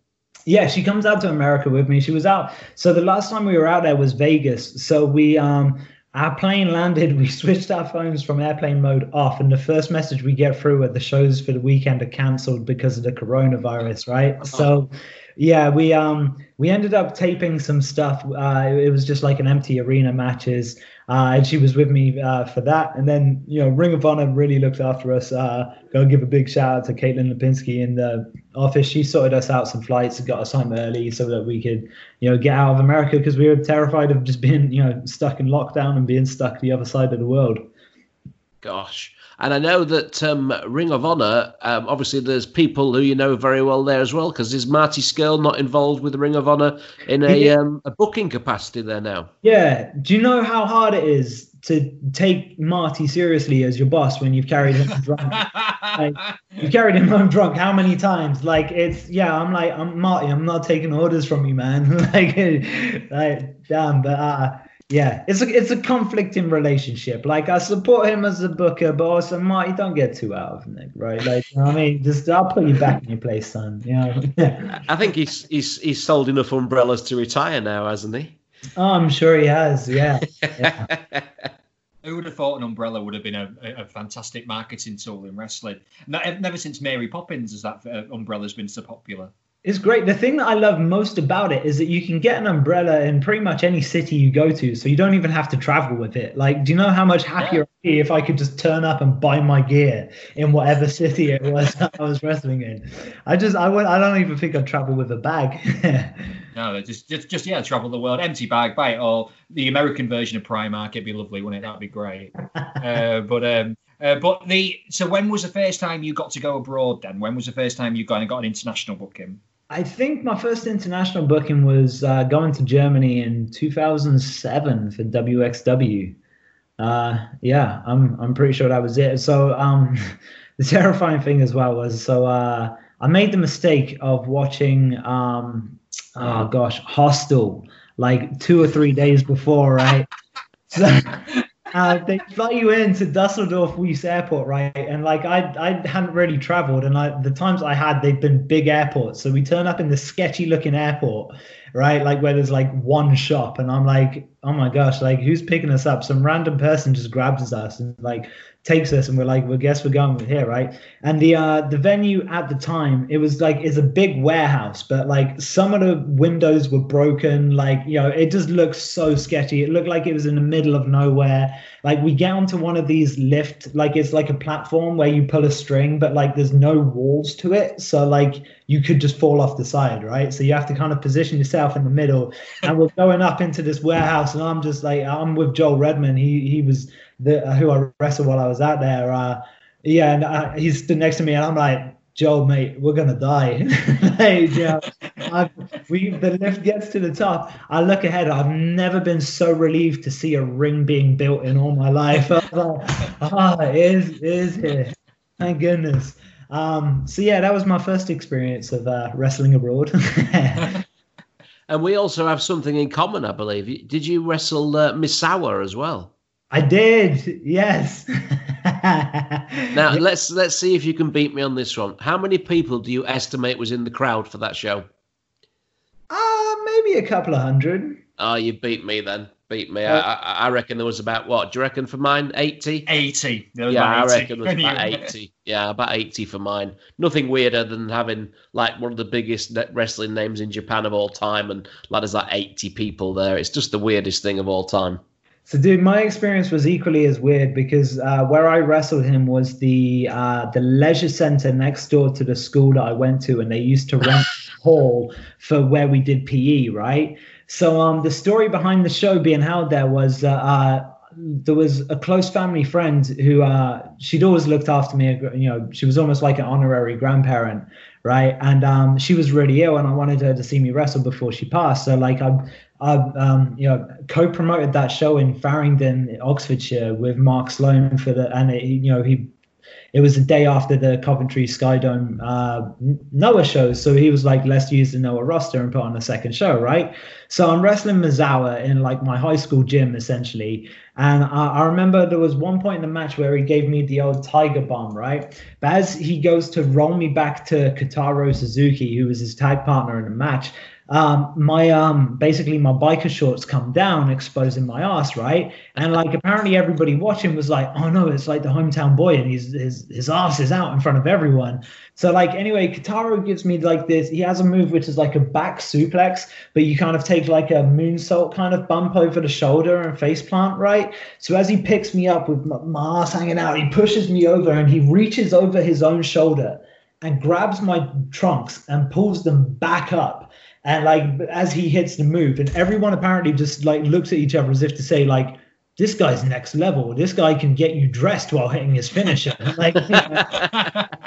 yeah, she comes out to America with me. She was out. So the last time we were out there was Vegas. So we um our plane landed, <laughs> we switched our phones from airplane mode off, and the first message we get through are the shows for the weekend are cancelled because of the coronavirus, right? Uh-huh. So yeah, we um we ended up taping some stuff. Uh, it was just like an empty arena matches. Uh, and she was with me uh, for that. And then, you know, Ring of Honor really looked after us. Uh, go give a big shout out to Caitlin Lipinski in the office. She sorted us out some flights and got us home early so that we could, you know, get out of America because we were terrified of just being, you know, stuck in lockdown and being stuck the other side of the world. Gosh. And I know that um, Ring of Honor, um, obviously, there's people who you know very well there as well, because is Marty Scurll not involved with Ring of Honor in a, um, a booking capacity there now? Yeah. Do you know how hard it is to take Marty seriously as your boss when you've carried him drunk? <laughs> like, you carried him home drunk how many times? Like it's yeah. I'm like I'm Marty. I'm not taking orders from you, man. <laughs> like, like damn. But uh, yeah, it's a it's a conflicting relationship. Like I support him as a booker, but also Marty, don't get too out of Nick, right? Like you know I mean, just I'll put you back in your place, son. You know. <laughs> I think he's he's he's sold enough umbrellas to retire now, hasn't he? Oh, I'm sure he has. Yeah. yeah. Who would have thought an umbrella would have been a, a fantastic marketing tool in wrestling? Never since Mary Poppins has that uh, umbrella's been so popular. It's great. The thing that I love most about it is that you can get an umbrella in pretty much any city you go to, so you don't even have to travel with it. Like, do you know how much happier if I could just turn up and buy my gear in whatever city it was <laughs> I was wrestling in? I just, I would, I don't even think I'd travel with a bag. <laughs> no, just, just, just yeah, travel the world, empty bag, buy it all. The American version of Primark, it'd be lovely, wouldn't it? That'd be great. <laughs> uh, but um, uh, but the so when was the first time you got to go abroad? Then when was the first time you got and got an international booking? I think my first international booking was uh, going to Germany in 2007 for WXW. Uh, yeah, I'm I'm pretty sure that was it. So um, <laughs> the terrifying thing as well was so uh, I made the mistake of watching um, oh gosh Hostel like two or three days before, right? <laughs> So uh, they fly you into Dusseldorf Weeze Airport, right? And like I, I hadn't really traveled, and I, the times I had, they've been big airports. So we turn up in the sketchy looking airport, right? Like where there's like one shop, and I'm like, oh my gosh, like who's picking us up? Some random person just grabs us and like takes us and we're like well guess we're going with here right? And the uh the venue at the time it was like it's a big warehouse but like some of the windows were broken like you know it just looks so sketchy. It looked like it was in the middle of nowhere. Like we get onto one of these lift like it's like a platform where you pull a string but like there's no walls to it. So like you could just fall off the side right? So you have to kind of position yourself in the middle and we're going up into this warehouse and i'm just like i'm with joel redman he he was the, who I wrestled while I was out there. Uh, yeah, and uh, he stood next to me, and I'm like, Joe, mate, we're gonna die. <laughs> hey, Joe, we the lift gets to the top. I look ahead. I've never been so relieved to see a ring being built in all my life. <laughs> I was like, ah, oh, it is, it is here. Thank goodness. Um, so yeah, that was my first experience of uh, wrestling abroad. <laughs> and we also have something in common, I believe. Did you wrestle uh, Misawa as well? I did. Yes. <laughs> now let's let's see if you can beat me on this one. How many people do you estimate was in the crowd for that show? Uh maybe a couple of hundred. Oh, you beat me then. Beat me. Uh, I, I, reckon there was about what? Do you reckon for mine? Eighty. Eighty. Yeah, I reckon there was about <laughs> eighty. Yeah, about eighty for mine. Nothing weirder than having like one of the biggest wrestling names in Japan of all time, and like there's like eighty people there. It's just the weirdest thing of all time. So, dude, my experience was equally as weird because uh, where I wrestled him was the uh, the leisure center next door to the school that I went to, and they used to rent <laughs> hall for where we did PE, right? So, um, the story behind the show being held there was uh, uh, there was a close family friend who uh, she'd always looked after me. You know, she was almost like an honorary grandparent, right? And um, she was really ill, and I wanted her to see me wrestle before she passed. So, like, I I um, you know co-promoted that show in Faringdon, Oxfordshire, with Mark Sloan for the, and it, you know he, it was the day after the Coventry Skydome uh, Noah show, so he was like, let's use the Noah roster and put on a second show, right? So I'm wrestling Misawa in like my high school gym essentially, and I, I remember there was one point in the match where he gave me the old Tiger Bomb, right? But as he goes to roll me back to Kotaro Suzuki, who was his tag partner in the match, um, my um, basically my biker shorts come down, exposing my ass, right? And like apparently everybody watching was like, oh no, it's like the hometown boy, and he's his his ass is out in front of everyone. So like anyway, Kotaro gives me like this. He has a move which is like a back suplex, but you kind of take like a moonsault kind of bump over the shoulder and face plant, right? So as he picks me up with my, my ass hanging out, he pushes me over and he reaches over his own shoulder and grabs my trunks and pulls them back up and like as he hits the move, and everyone apparently just like looks at each other as if to say like, "This guy's next level. This guy can get you dressed while hitting his finisher." <laughs> like. <laughs>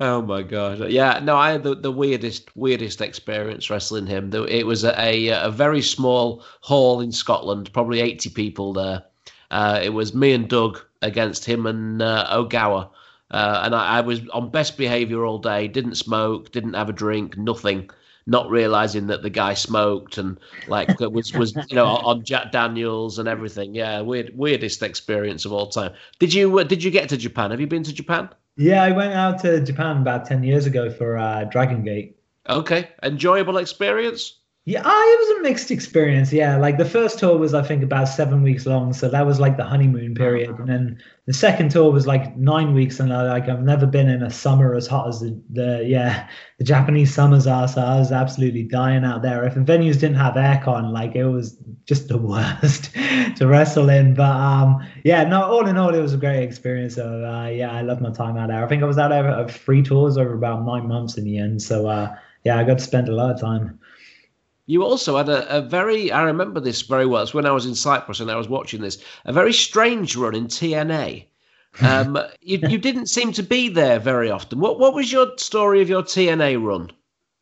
Oh my god! Yeah, no, I had the, the weirdest weirdest experience wrestling him. It was a a very small hall in Scotland, probably eighty people there. Uh, it was me and Doug against him and uh, Ogawa, uh, and I, I, was on best behaviour all day. Didn't smoke, didn't have a drink, nothing. Not realizing that the guy smoked and like <laughs> was was you know on Jack Daniels and everything. Yeah, weird weirdest experience of all time. Did you uh, did you get to Japan? Have you been to Japan? Yeah, I went out to Japan about ten years ago for uh, Dragon Gate. Okay, enjoyable experience. Yeah, oh, it was a mixed experience. Yeah, like the first tour was I think about seven weeks long, so that was like the honeymoon period, and then the second tour was like nine weeks, and I, like I've never been in a summer as hot as the, the yeah the Japanese summers are. So I was absolutely dying out there. If the venues didn't have aircon, like it was just the <laughs> worst to wrestle in. But um, yeah, no, all in all, it was a great experience. So uh, yeah, I loved my time out there. I think I was out there of three tours over about nine months in the end. So uh, yeah, I got to spend a lot of time. You also had a, a, very, I remember this very well. It's when I was in Cyprus and I was watching this, a very strange run in TNA. <laughs> Um, you, you didn't seem to be there very often. What what was your story of your TNA run?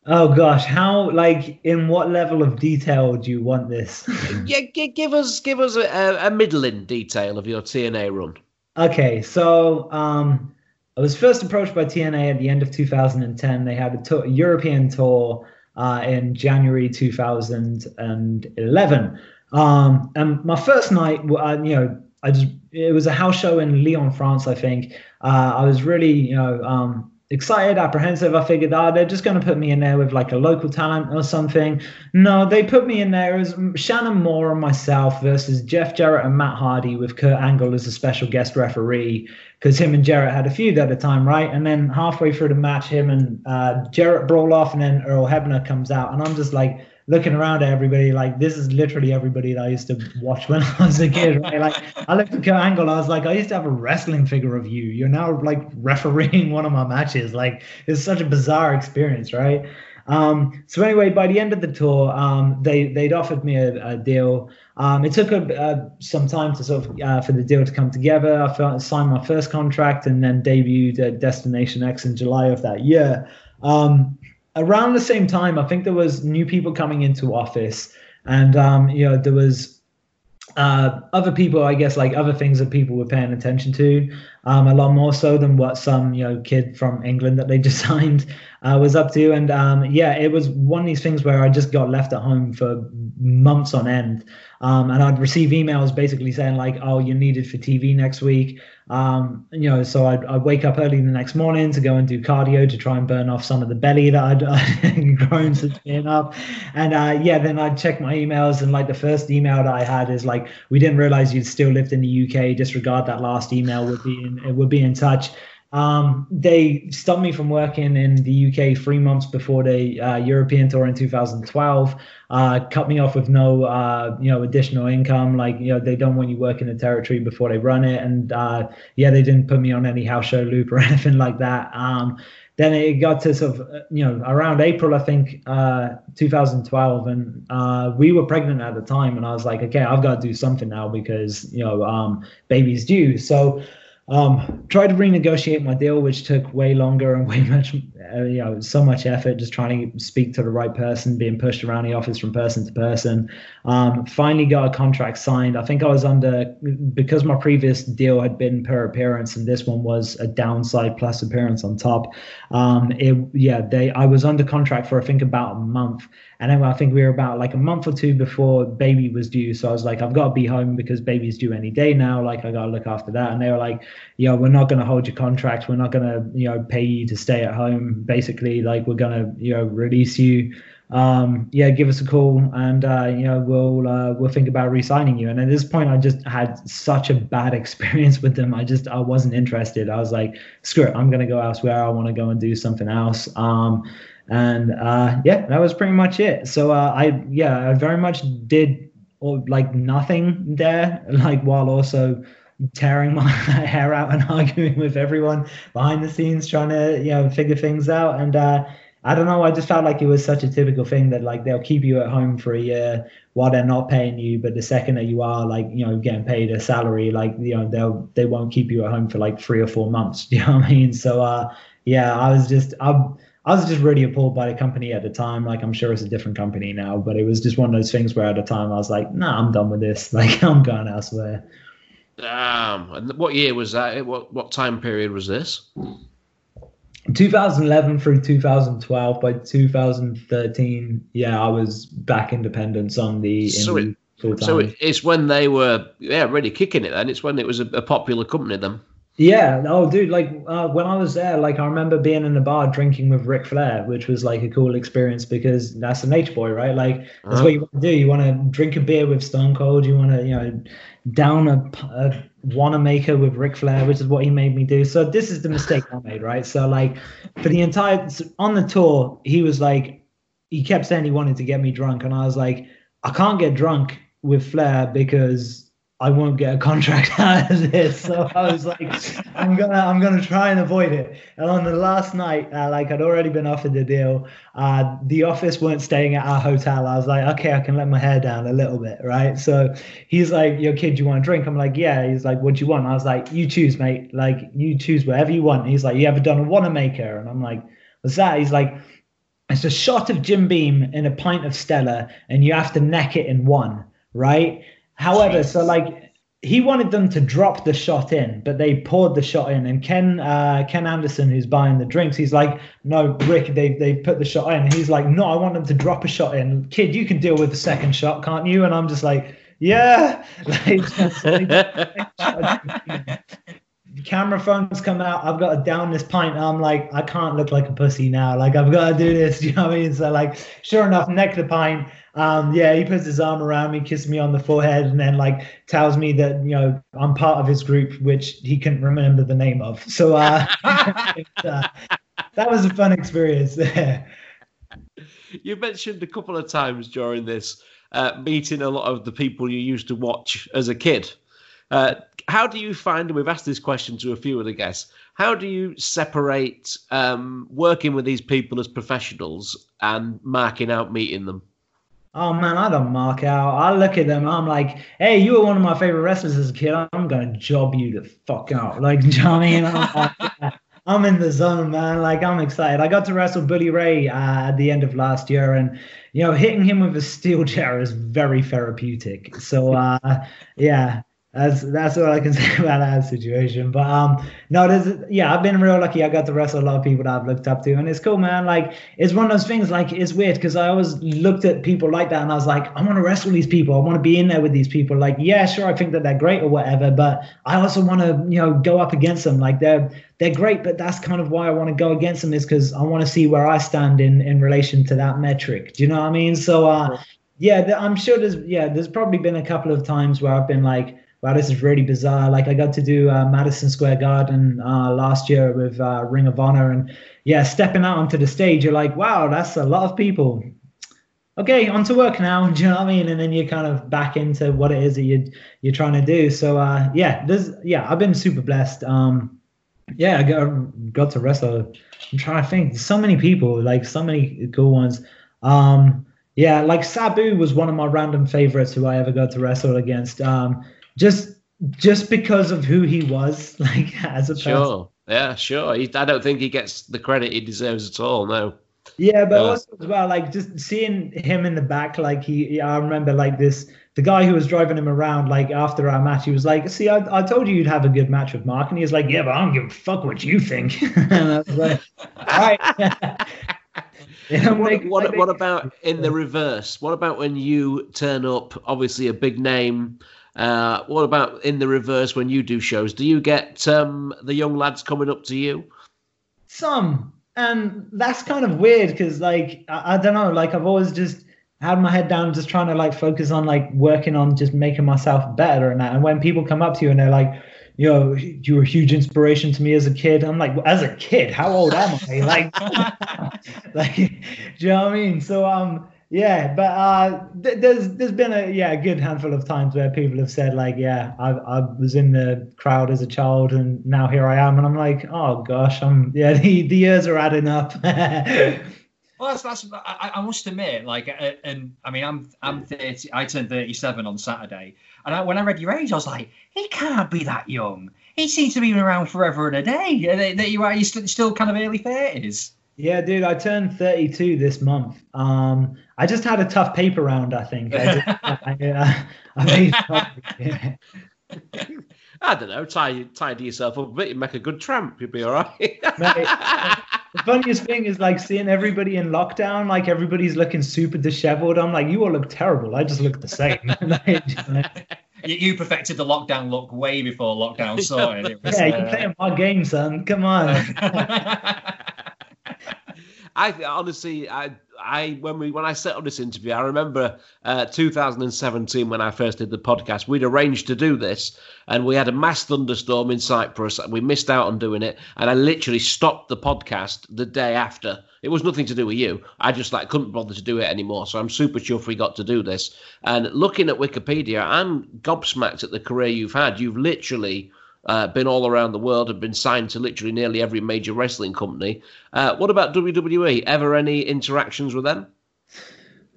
Oh gosh, how like in what level of detail do you want this? <laughs> yeah, g- give us give us a, a middling detail of your TNA run. Okay, so um, I was first approached by TNA at the end of 2010. They had a, tour, a European tour uh, in January 2011. Um, and my first night, uh, you know, I just it was a house show in Lyon, France, I think. Uh, I was really, you know, um, excited, apprehensive. I figured, oh, they're just going to put me in there with like a local talent or something. No, they put me in there as Shannon Moore and myself versus Jeff Jarrett and Matt Hardy with Kurt Angle as a special guest referee because him and Jarrett had a feud at the time, right? And then halfway through the match, him and uh, Jarrett brawl off, and then Earl Hebner comes out, and I'm just like looking around at everybody like this is literally everybody that I used to watch when <laughs> I was a kid. Right? Like I looked at Kurt Angle, I was like, I used to have a wrestling figure of you. You're now like refereeing one of my matches. Like it's such a bizarre experience, right? Um, so anyway, by the end of the tour, um, they they'd offered me a, a deal. Um, it took a, uh, some time to sort of uh, for the deal to come together. I signed my first contract and then debuted at Destination X in July of that year. Um, around the same time, I think there was new people coming into office, and um, you know there was uh, other people, I guess, like other things that people were paying attention to, um, a lot more so than what some you know kid from England that they <laughs> just signed uh, was up to. And um, yeah, it was one of these things where I just got left at home for months on end. Um, and I'd receive emails basically saying like, "Oh, you're needed for TV next week." Um, you know, so I'd, I'd, wake up early the next morning to go and do cardio to try and burn off some of the belly that I'd, <laughs> I'd grown since being up. And uh, yeah, then I'd check my emails, and like the first email that I had is like, "We didn't realize you'd still lived in the UK. Disregard that last email. We'll be in, we'll be in touch." Um, they stopped me from working in the UK three months before the uh, European tour in 2012. Uh, cut me off with no, uh, you know, additional income. Like, you know, they don't want you working in the territory before they run it. And uh, yeah, they didn't put me on any house show loop or <laughs> anything like that. Um, then it got to sort of, uh, you know, around April, I think, uh, 2012, and uh, we were pregnant at the time. And I was like, okay, I've got to do something now because, you know, um, baby's due. So um, tried to renegotiate my deal, which took way longer and way <laughs> much, uh, you know, so much effort just trying to speak to the right person, being pushed around the office from person to person. Um, finally got a contract signed. I think I was under, because my previous deal had been per appearance and this one was a downside plus appearance on top. Um, it, yeah, they, I was under contract for, I think, about a month. And then I think we were about like a month or two before baby was due. So I was like, I've got to be home because baby's due any day now. Like I got to look after that. And they were like, know, we're not going to hold your contract. We're not going to, you know, pay you to stay at home. Basically, like we're going to, you know, release you. Um, yeah, give us a call and, uh, you know, we'll, uh, we'll think about re-signing you. And at this point, I just had such a bad <laughs> experience with them. I just, I wasn't interested. I was like, screw it. I'm going to go elsewhere. I want to go and do something else. Um, and uh, yeah, that was pretty much it. So uh, I yeah, I very much did or like nothing there, <laughs> like while also tearing <laughs> my hair out and <laughs> arguing with everyone behind the scenes, trying to you know figure things out. And uh, I don't know, I just felt like it was such a typical thing that like they'll keep you at home for a year while they're not paying you, but the second that you are like you know getting paid a salary, like you know they'll they won't keep you at home for like three or four months. Do you know what I mean? So uh, yeah, I was just I'm I was just really appalled by the company at the time. Like I'm sure it's a different company now, but it was just one of those things where at the time I was like, nah, I'm done with this. <laughs> Like I'm going elsewhere. Damn. And what year was that? What what time period was this? 2011 through 2012. By 2013, yeah, I was back independent on the. So it- So it's when they were yeah really kicking it. Then it's when it was a, a popular company. Then Yeah. Oh, dude. Like uh, when I was there, like I remember being in the bar drinking with Ric Flair, which was like a cool experience because that's a nature boy, right? Like that's Uh-huh. what you want to do. You want to drink a beer with Stone Cold. You want to, you know, down a, a Wanamaker with Ric Flair, which is what he made me do. So this is the <laughs> mistake I made, right? So like for the entire on the tour, he was like, he kept saying he wanted to get me drunk, and I was like, I can't get drunk with Flair because I won't get a contract <laughs> out of this. So I was like, I'm gonna I'm gonna try and avoid it. And on the last night, uh, like I'd already been offered the deal. Uh, the office weren't staying at our hotel. I was like, okay, I can let my hair down a little bit, right? So he's like, your kid, you want a drink? I'm like, yeah. He's like, what do you want? I was like, you choose, mate. Like you choose whatever you want. He's like, you ever done a Wanamaker? And I'm like, what's that? He's like, it's a shot of Jim Beam in a pint of Stella, and you have to neck it in one, right? However, so like he wanted them to drop the shot in, but they poured the shot in. And Ken uh, Ken Anderson, who's buying the drinks, he's like, "No, Ric, they they put the shot in." And he's like, "No, I want them to drop a shot in. Kid, you can deal with the second shot, can't you?" And I'm just like, "Yeah." <laughs> Like, <laughs> camera phones come out. I've got to down this pint. I'm like, I can't look like a pussy now. Like I've got to do this. <laughs> You know what I mean? So like, sure enough, neck the pint. Um, yeah, he puts his arm around me, kisses me on the forehead, and then like tells me that you know I'm part of his group, which he couldn't remember the name of. So uh, <laughs> uh, that was a fun experience there. <laughs> you mentioned a couple of times during this uh, meeting a lot of the people you used to watch as a kid. Uh, how do you find, and we've asked this question to a few of the guests, how do you separate um, working with these people as professionals and marking out meeting them? Oh man, I don't mark out. I look at them. I'm like, hey, you were one of my favorite wrestlers as a kid. I'm gonna job you the fuck out. Like, <laughs> you know I mean? I'm, like, I'm in the zone, man. Like, I'm excited. I got to wrestle Bully Ray uh, at the end of last year, and you know, hitting him with a steel chair is very therapeutic. So, uh, yeah. That's that's what I can <laughs> say about that situation. But um, no, there's yeah, I've been real lucky. I got to wrestle a lot of people that I've looked up to, and it's cool, man. Like it's one of those things. Like it's weird because I always looked at people like that, and I was like, I want to wrestle these people. I want to be in there with these people. Like, yeah, sure, I think that they're great or whatever, but I also want to, you know, go up against them. Like they're they're great, but that's kind of why I want to go against them is because I want to see where I stand in in relation to that metric. Do you know what I mean? So uh, yeah, I'm sure there's yeah, there's probably been a couple of times where I've been like wow, this is really bizarre. Like I got to do uh, Madison Square Garden uh, last year with uh, Ring of Honor, and yeah, stepping out onto the stage, you're like, wow, that's a lot of people. Okay, on to work now. <laughs> Do you know what I mean? And then you're kind of back into what it is that you you're trying to do. So uh, yeah, there's yeah, I've been super blessed. Um, yeah, I got got to wrestle. I'm trying to think. So many people, like so many cool ones. Um, yeah, like Sabu was one of my random favorites who I ever got to wrestle against. Um, just just because of who he was, <laughs> like as a person. Sure. Yeah, sure. He, I don't think he gets the credit he deserves at all. No. Yeah, but also as well, like just seeing him in the back, like he, I remember like this, the guy who was driving him around, like after our match, he was like, "See, I, I told you you'd have a good match with Mark," and he was like, "Yeah, but I don't give a fuck what you think." <laughs> and I was like, "All right." <laughs> Yeah, what, what, what about in the reverse? What about when you turn up, obviously a big name? Uh, what about in the reverse when you do shows? Do you get um, the young lads coming up to you? Some, and that's kind of weird because, like, I, I don't know, like I've always just had my head down, just trying to like focus on like working on just making myself better and that. And when people come up to you and they're like, know, you were a huge inspiration to me as a kid. I'm like, as a kid, how old am I? <laughs> Like, <laughs> like, do you know what I mean? So, um, yeah, but uh, th- there's there's been a yeah a good handful of times where people have said like, yeah, I I was in the crowd as a child and now here I am, and I'm like, oh gosh, I'm yeah, <laughs> the, the years are adding up. <laughs> Well, that's that's. I, I must admit, like, uh, and I mean, I'm I'm thirty. I turned thirty-seven on Saturday, and I, when I read your age, I was like, he can't be that young. He seems to be around forever and a day. That you are you still, still kind of early thirties. Yeah, dude, I turned 32 this month. Um, I just had a tough paper round, I think. I, just, I, uh, I made, <laughs> yeah. I don't know. Tie tidy yourself up a bit. You make a good tramp. You'll be all right. Mate, <laughs> the funniest thing is like seeing everybody in lockdown, like everybody's looking super disheveled. I'm like, you all look terrible. I just look the same. <laughs> you, you perfected the lockdown look way before lockdown started. It was, yeah, you're uh, playing my game, son. Come on. I honestly, I, I when we when I set up this interview, I remember uh, 2017 when I first did the podcast. We'd arranged to do this, and we had a mass thunderstorm in Cyprus. and We missed out on doing it, and I literally stopped the podcast the day after. It was nothing to do with you. I just like couldn't bother to do it anymore. So I'm super chuffed we got to do this. And looking at Wikipedia, I'm gobsmacked at the career you've had. You've literally uh, been all around the world and been signed to literally nearly every major wrestling company. Uh, what about WWE? Ever any interactions with them?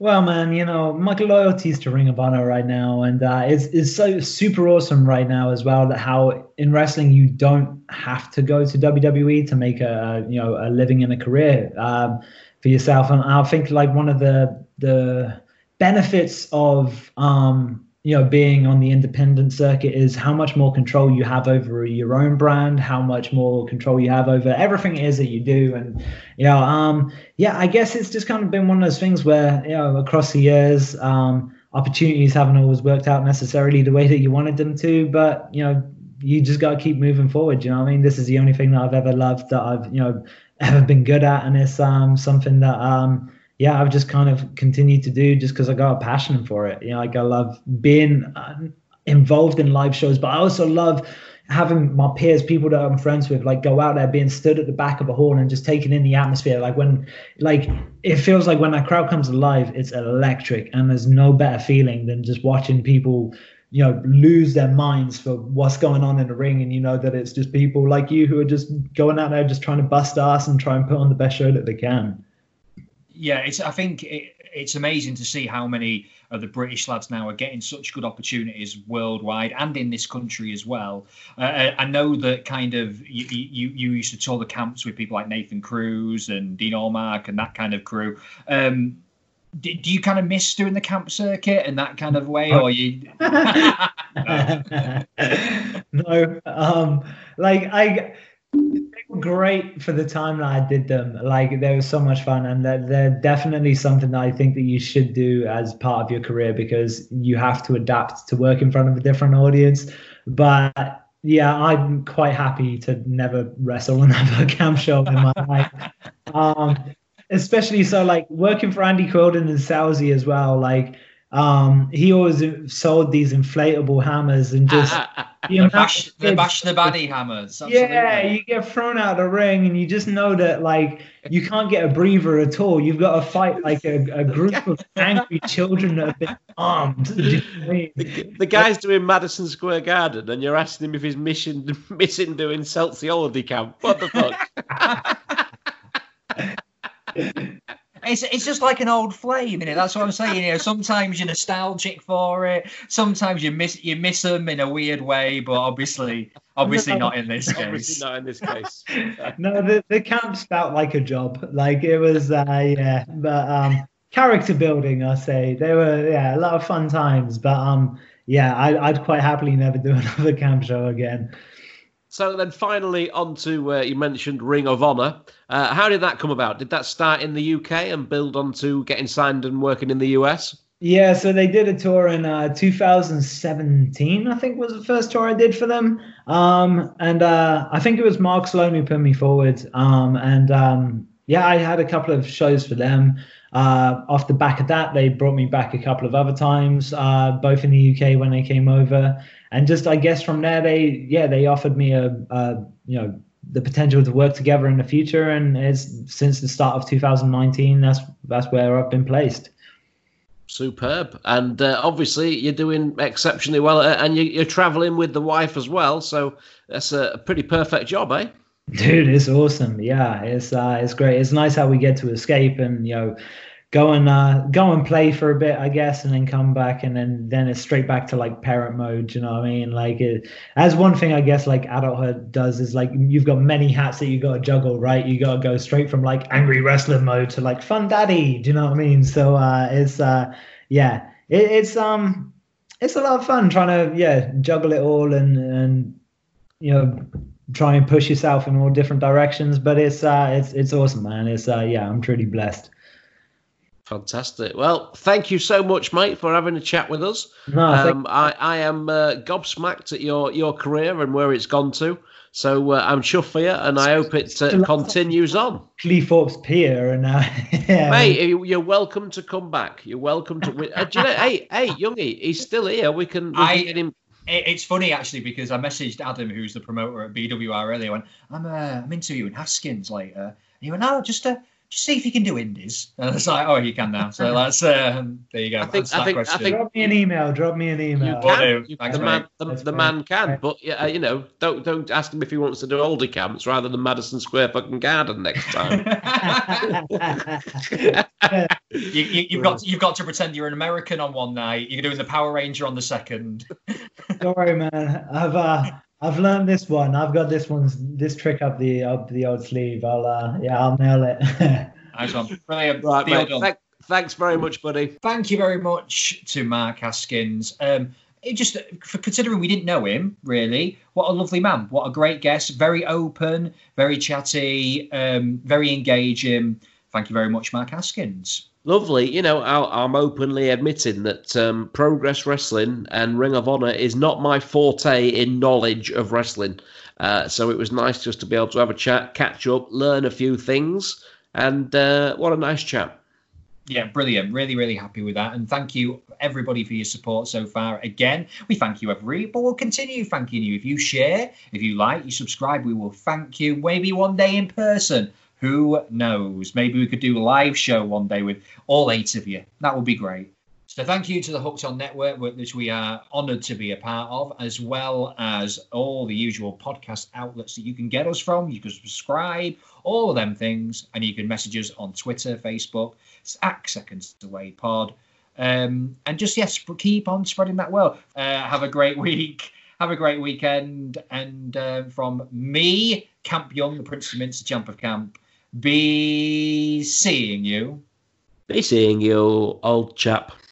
Well, man, you know, my loyalty is to Ring of Honor right now, and uh, it's, it's so super awesome right now as well that how in wrestling you don't have to go to WWE to make a you know a living and a career um, for yourself. And I think like one of the the benefits of um, you know being on the independent circuit is how much more control you have over your own brand how much more control you have over everything it is that you do. And you know um yeah i guess it's just kind of been one of those things where you know across the years um opportunities haven't always worked out necessarily the way that you wanted them to but you know you just got to keep moving forward you know i mean? This is the only thing that i've ever loved that i've you know ever been good at and it's um something that um yeah, I've just kind of continued to do just because I got a passion for it. You know, like I love being uh, involved in live shows, but I also love having my peers, people that I'm friends with, like go out there, being stood at the back of a hall and just taking in the atmosphere. Like when, like it feels like when that crowd comes alive, it's electric, and there's no better feeling than just watching people, you know, lose their minds for what's going on in the ring, and you know that it's just people like you who are just going out there, just trying to bust ass and try and put on the best show that they can yeah, it's. I think it, it's amazing to see how many of the British lads now are getting such good opportunities worldwide and in this country as well. Uh, uh I know that kind of you, you, you used to tour the camps with people like Nathan Cruz and Dean Allmark and that kind of crew. Um, do, you kind of miss doing the camp circuit in that kind of way, or you? <laughs> no, um, like I great for the time that I did them. Like they were so much fun, and they're, they're definitely something that I think that you should do as part of your career because you have to adapt to work in front of a different audience. But yeah, I'm quite happy to never wrestle another <laughs> camp show in my <laughs> life. Um, especially so like working for Andy Quildan and Salzy as well. Like um, he always sold these inflatable hammers and just ah, ah, ah, you know, the, bash, the bash the baddie hammers. Absolutely. Yeah, you get thrown out of the ring and you just know that like you can't get a breather at all. You've got to fight like a, a group of angry children that have been armed. the, the, guy's doing Madison Square Garden and you're asking him if he's missing <laughs> missing doing Celsiology camp. What the fuck? <laughs> it's it's just like an old flame, it? That's what I'm saying. You know, sometimes you're nostalgic for it. Sometimes you miss you miss them in a weird way, but obviously, obviously not in this case. Obviously not in this case. <laughs> no, the the camps felt like a job. Like it was, uh, yeah. But um, character building, I say they were, yeah, a lot of fun times. But um, yeah, I, I'd quite happily never do <laughs> another camp show again. So then finally on to, uh, you mentioned Ring of Honor. Uh, how did that come about? Did that start in the UK and build on to getting signed and working in the US? Yeah, so they did a tour in uh, 2017, I think was the first tour I did for them. Um, and uh, I think it was Mark Sloan who put me forward. Um, and um, yeah, I had a couple of shows for them. Uh, off the back of that, they brought me back a couple of other times, uh, both in the UK when they came over and just I guess from there they yeah they offered me a, a you know the potential to work together in the future and it's since the start of 2019 that's that's where I've been placed. Superb, and uh, obviously you're doing exceptionally well, uh, and you, are traveling with the wife as well, so that's a pretty perfect job, eh? <laughs> Dude, it's awesome. Yeah, it's uh, it's great. It's nice how we get to escape and you know go and uh, go and play for a bit, I guess, and then come back, and then then it's straight back to like parent mode. You know what I mean? Like, it, as one thing I guess like adulthood does is like you've got many hats that you got to juggle, right? You got to go straight from like angry wrestler mode to like fun daddy. Do you know what I mean? So uh, it's uh, yeah, it, it's um. it's a lot of fun trying to yeah juggle it all and and you know try and push yourself in all different directions. But it's uh it's it's awesome, man. It's uh yeah, I'm truly blessed. Fantastic. Well, thank you so much, mate, for having a chat with us. No, um, I, I am uh, gobsmacked at your, your career and where it's gone to. So uh, I'm chuffed for you, and I hope it uh, continues on. Cleethorpes Pier, and uh, <laughs> yeah. mate, you're welcome to come back. You're welcome to. Uh, do you know, hey, hey, Youngie, he's still here. We can, we I, can get him. It's funny actually because I messaged Adam, who's the promoter at BWR earlier. Went, I'm uh, I'm interviewing Haskins later. And he went, no, just uh, just see if you can do indies. <laughs> And it's like, oh, you can now. So <laughs> that's um, there you go. I think, I think, I think, drop me an email. Drop me an email. You can. You, Thanks, the man, the, the man can. But uh, you know, don't don't ask him if he wants to do Oldie camps rather than Madison Square fucking Garden next time. <laughs> you, have you, got you've got to pretend you're an American on one night. You're doing the Power Ranger on the second. Don't worry, man. I've uh, I've learned this one. I've got this one's this trick up the up the old sleeve. I'll uh, yeah, I'll nail it. <laughs> nice one, brilliant. Right, mate, th- thanks very much, buddy. Thank you very much to Mark Haskins. Um, it just for considering we didn't know him really, what a lovely man, what a great guest, very open, very chatty, um, very engaging. Thank you very much, Mark Haskins lovely. You know, I'm openly admitting that um, Progress Wrestling and Ring of Honor is not my forte in knowledge of wrestling. Uh, so it was nice just to be able to have a chat, catch up, learn a few things, and uh, what a nice chat. Yeah, brilliant. Really, really happy with that. And thank you, everybody, for your support so far. Again, we thank you, every, but we'll continue thanking you. If you share, if you like, you subscribe, we will thank you. Maybe one day in person who knows? Maybe we could do a live show one day with all eight of you. That would be great. So thank you to the Hooked On Network, which we are honoured to be a part of, as well as all the usual podcast outlets that you can get us from. You can subscribe, all of them things, and you can message us on Twitter, Facebook. It's at Seconds Away Pod. Um, and just yes, keep on spreading that word. Uh, have a great week. Have a great weekend. And uh, from me, Camp Young, the Prince of Minster Champ of Camp, be seeing you. Be seeing you, old chap.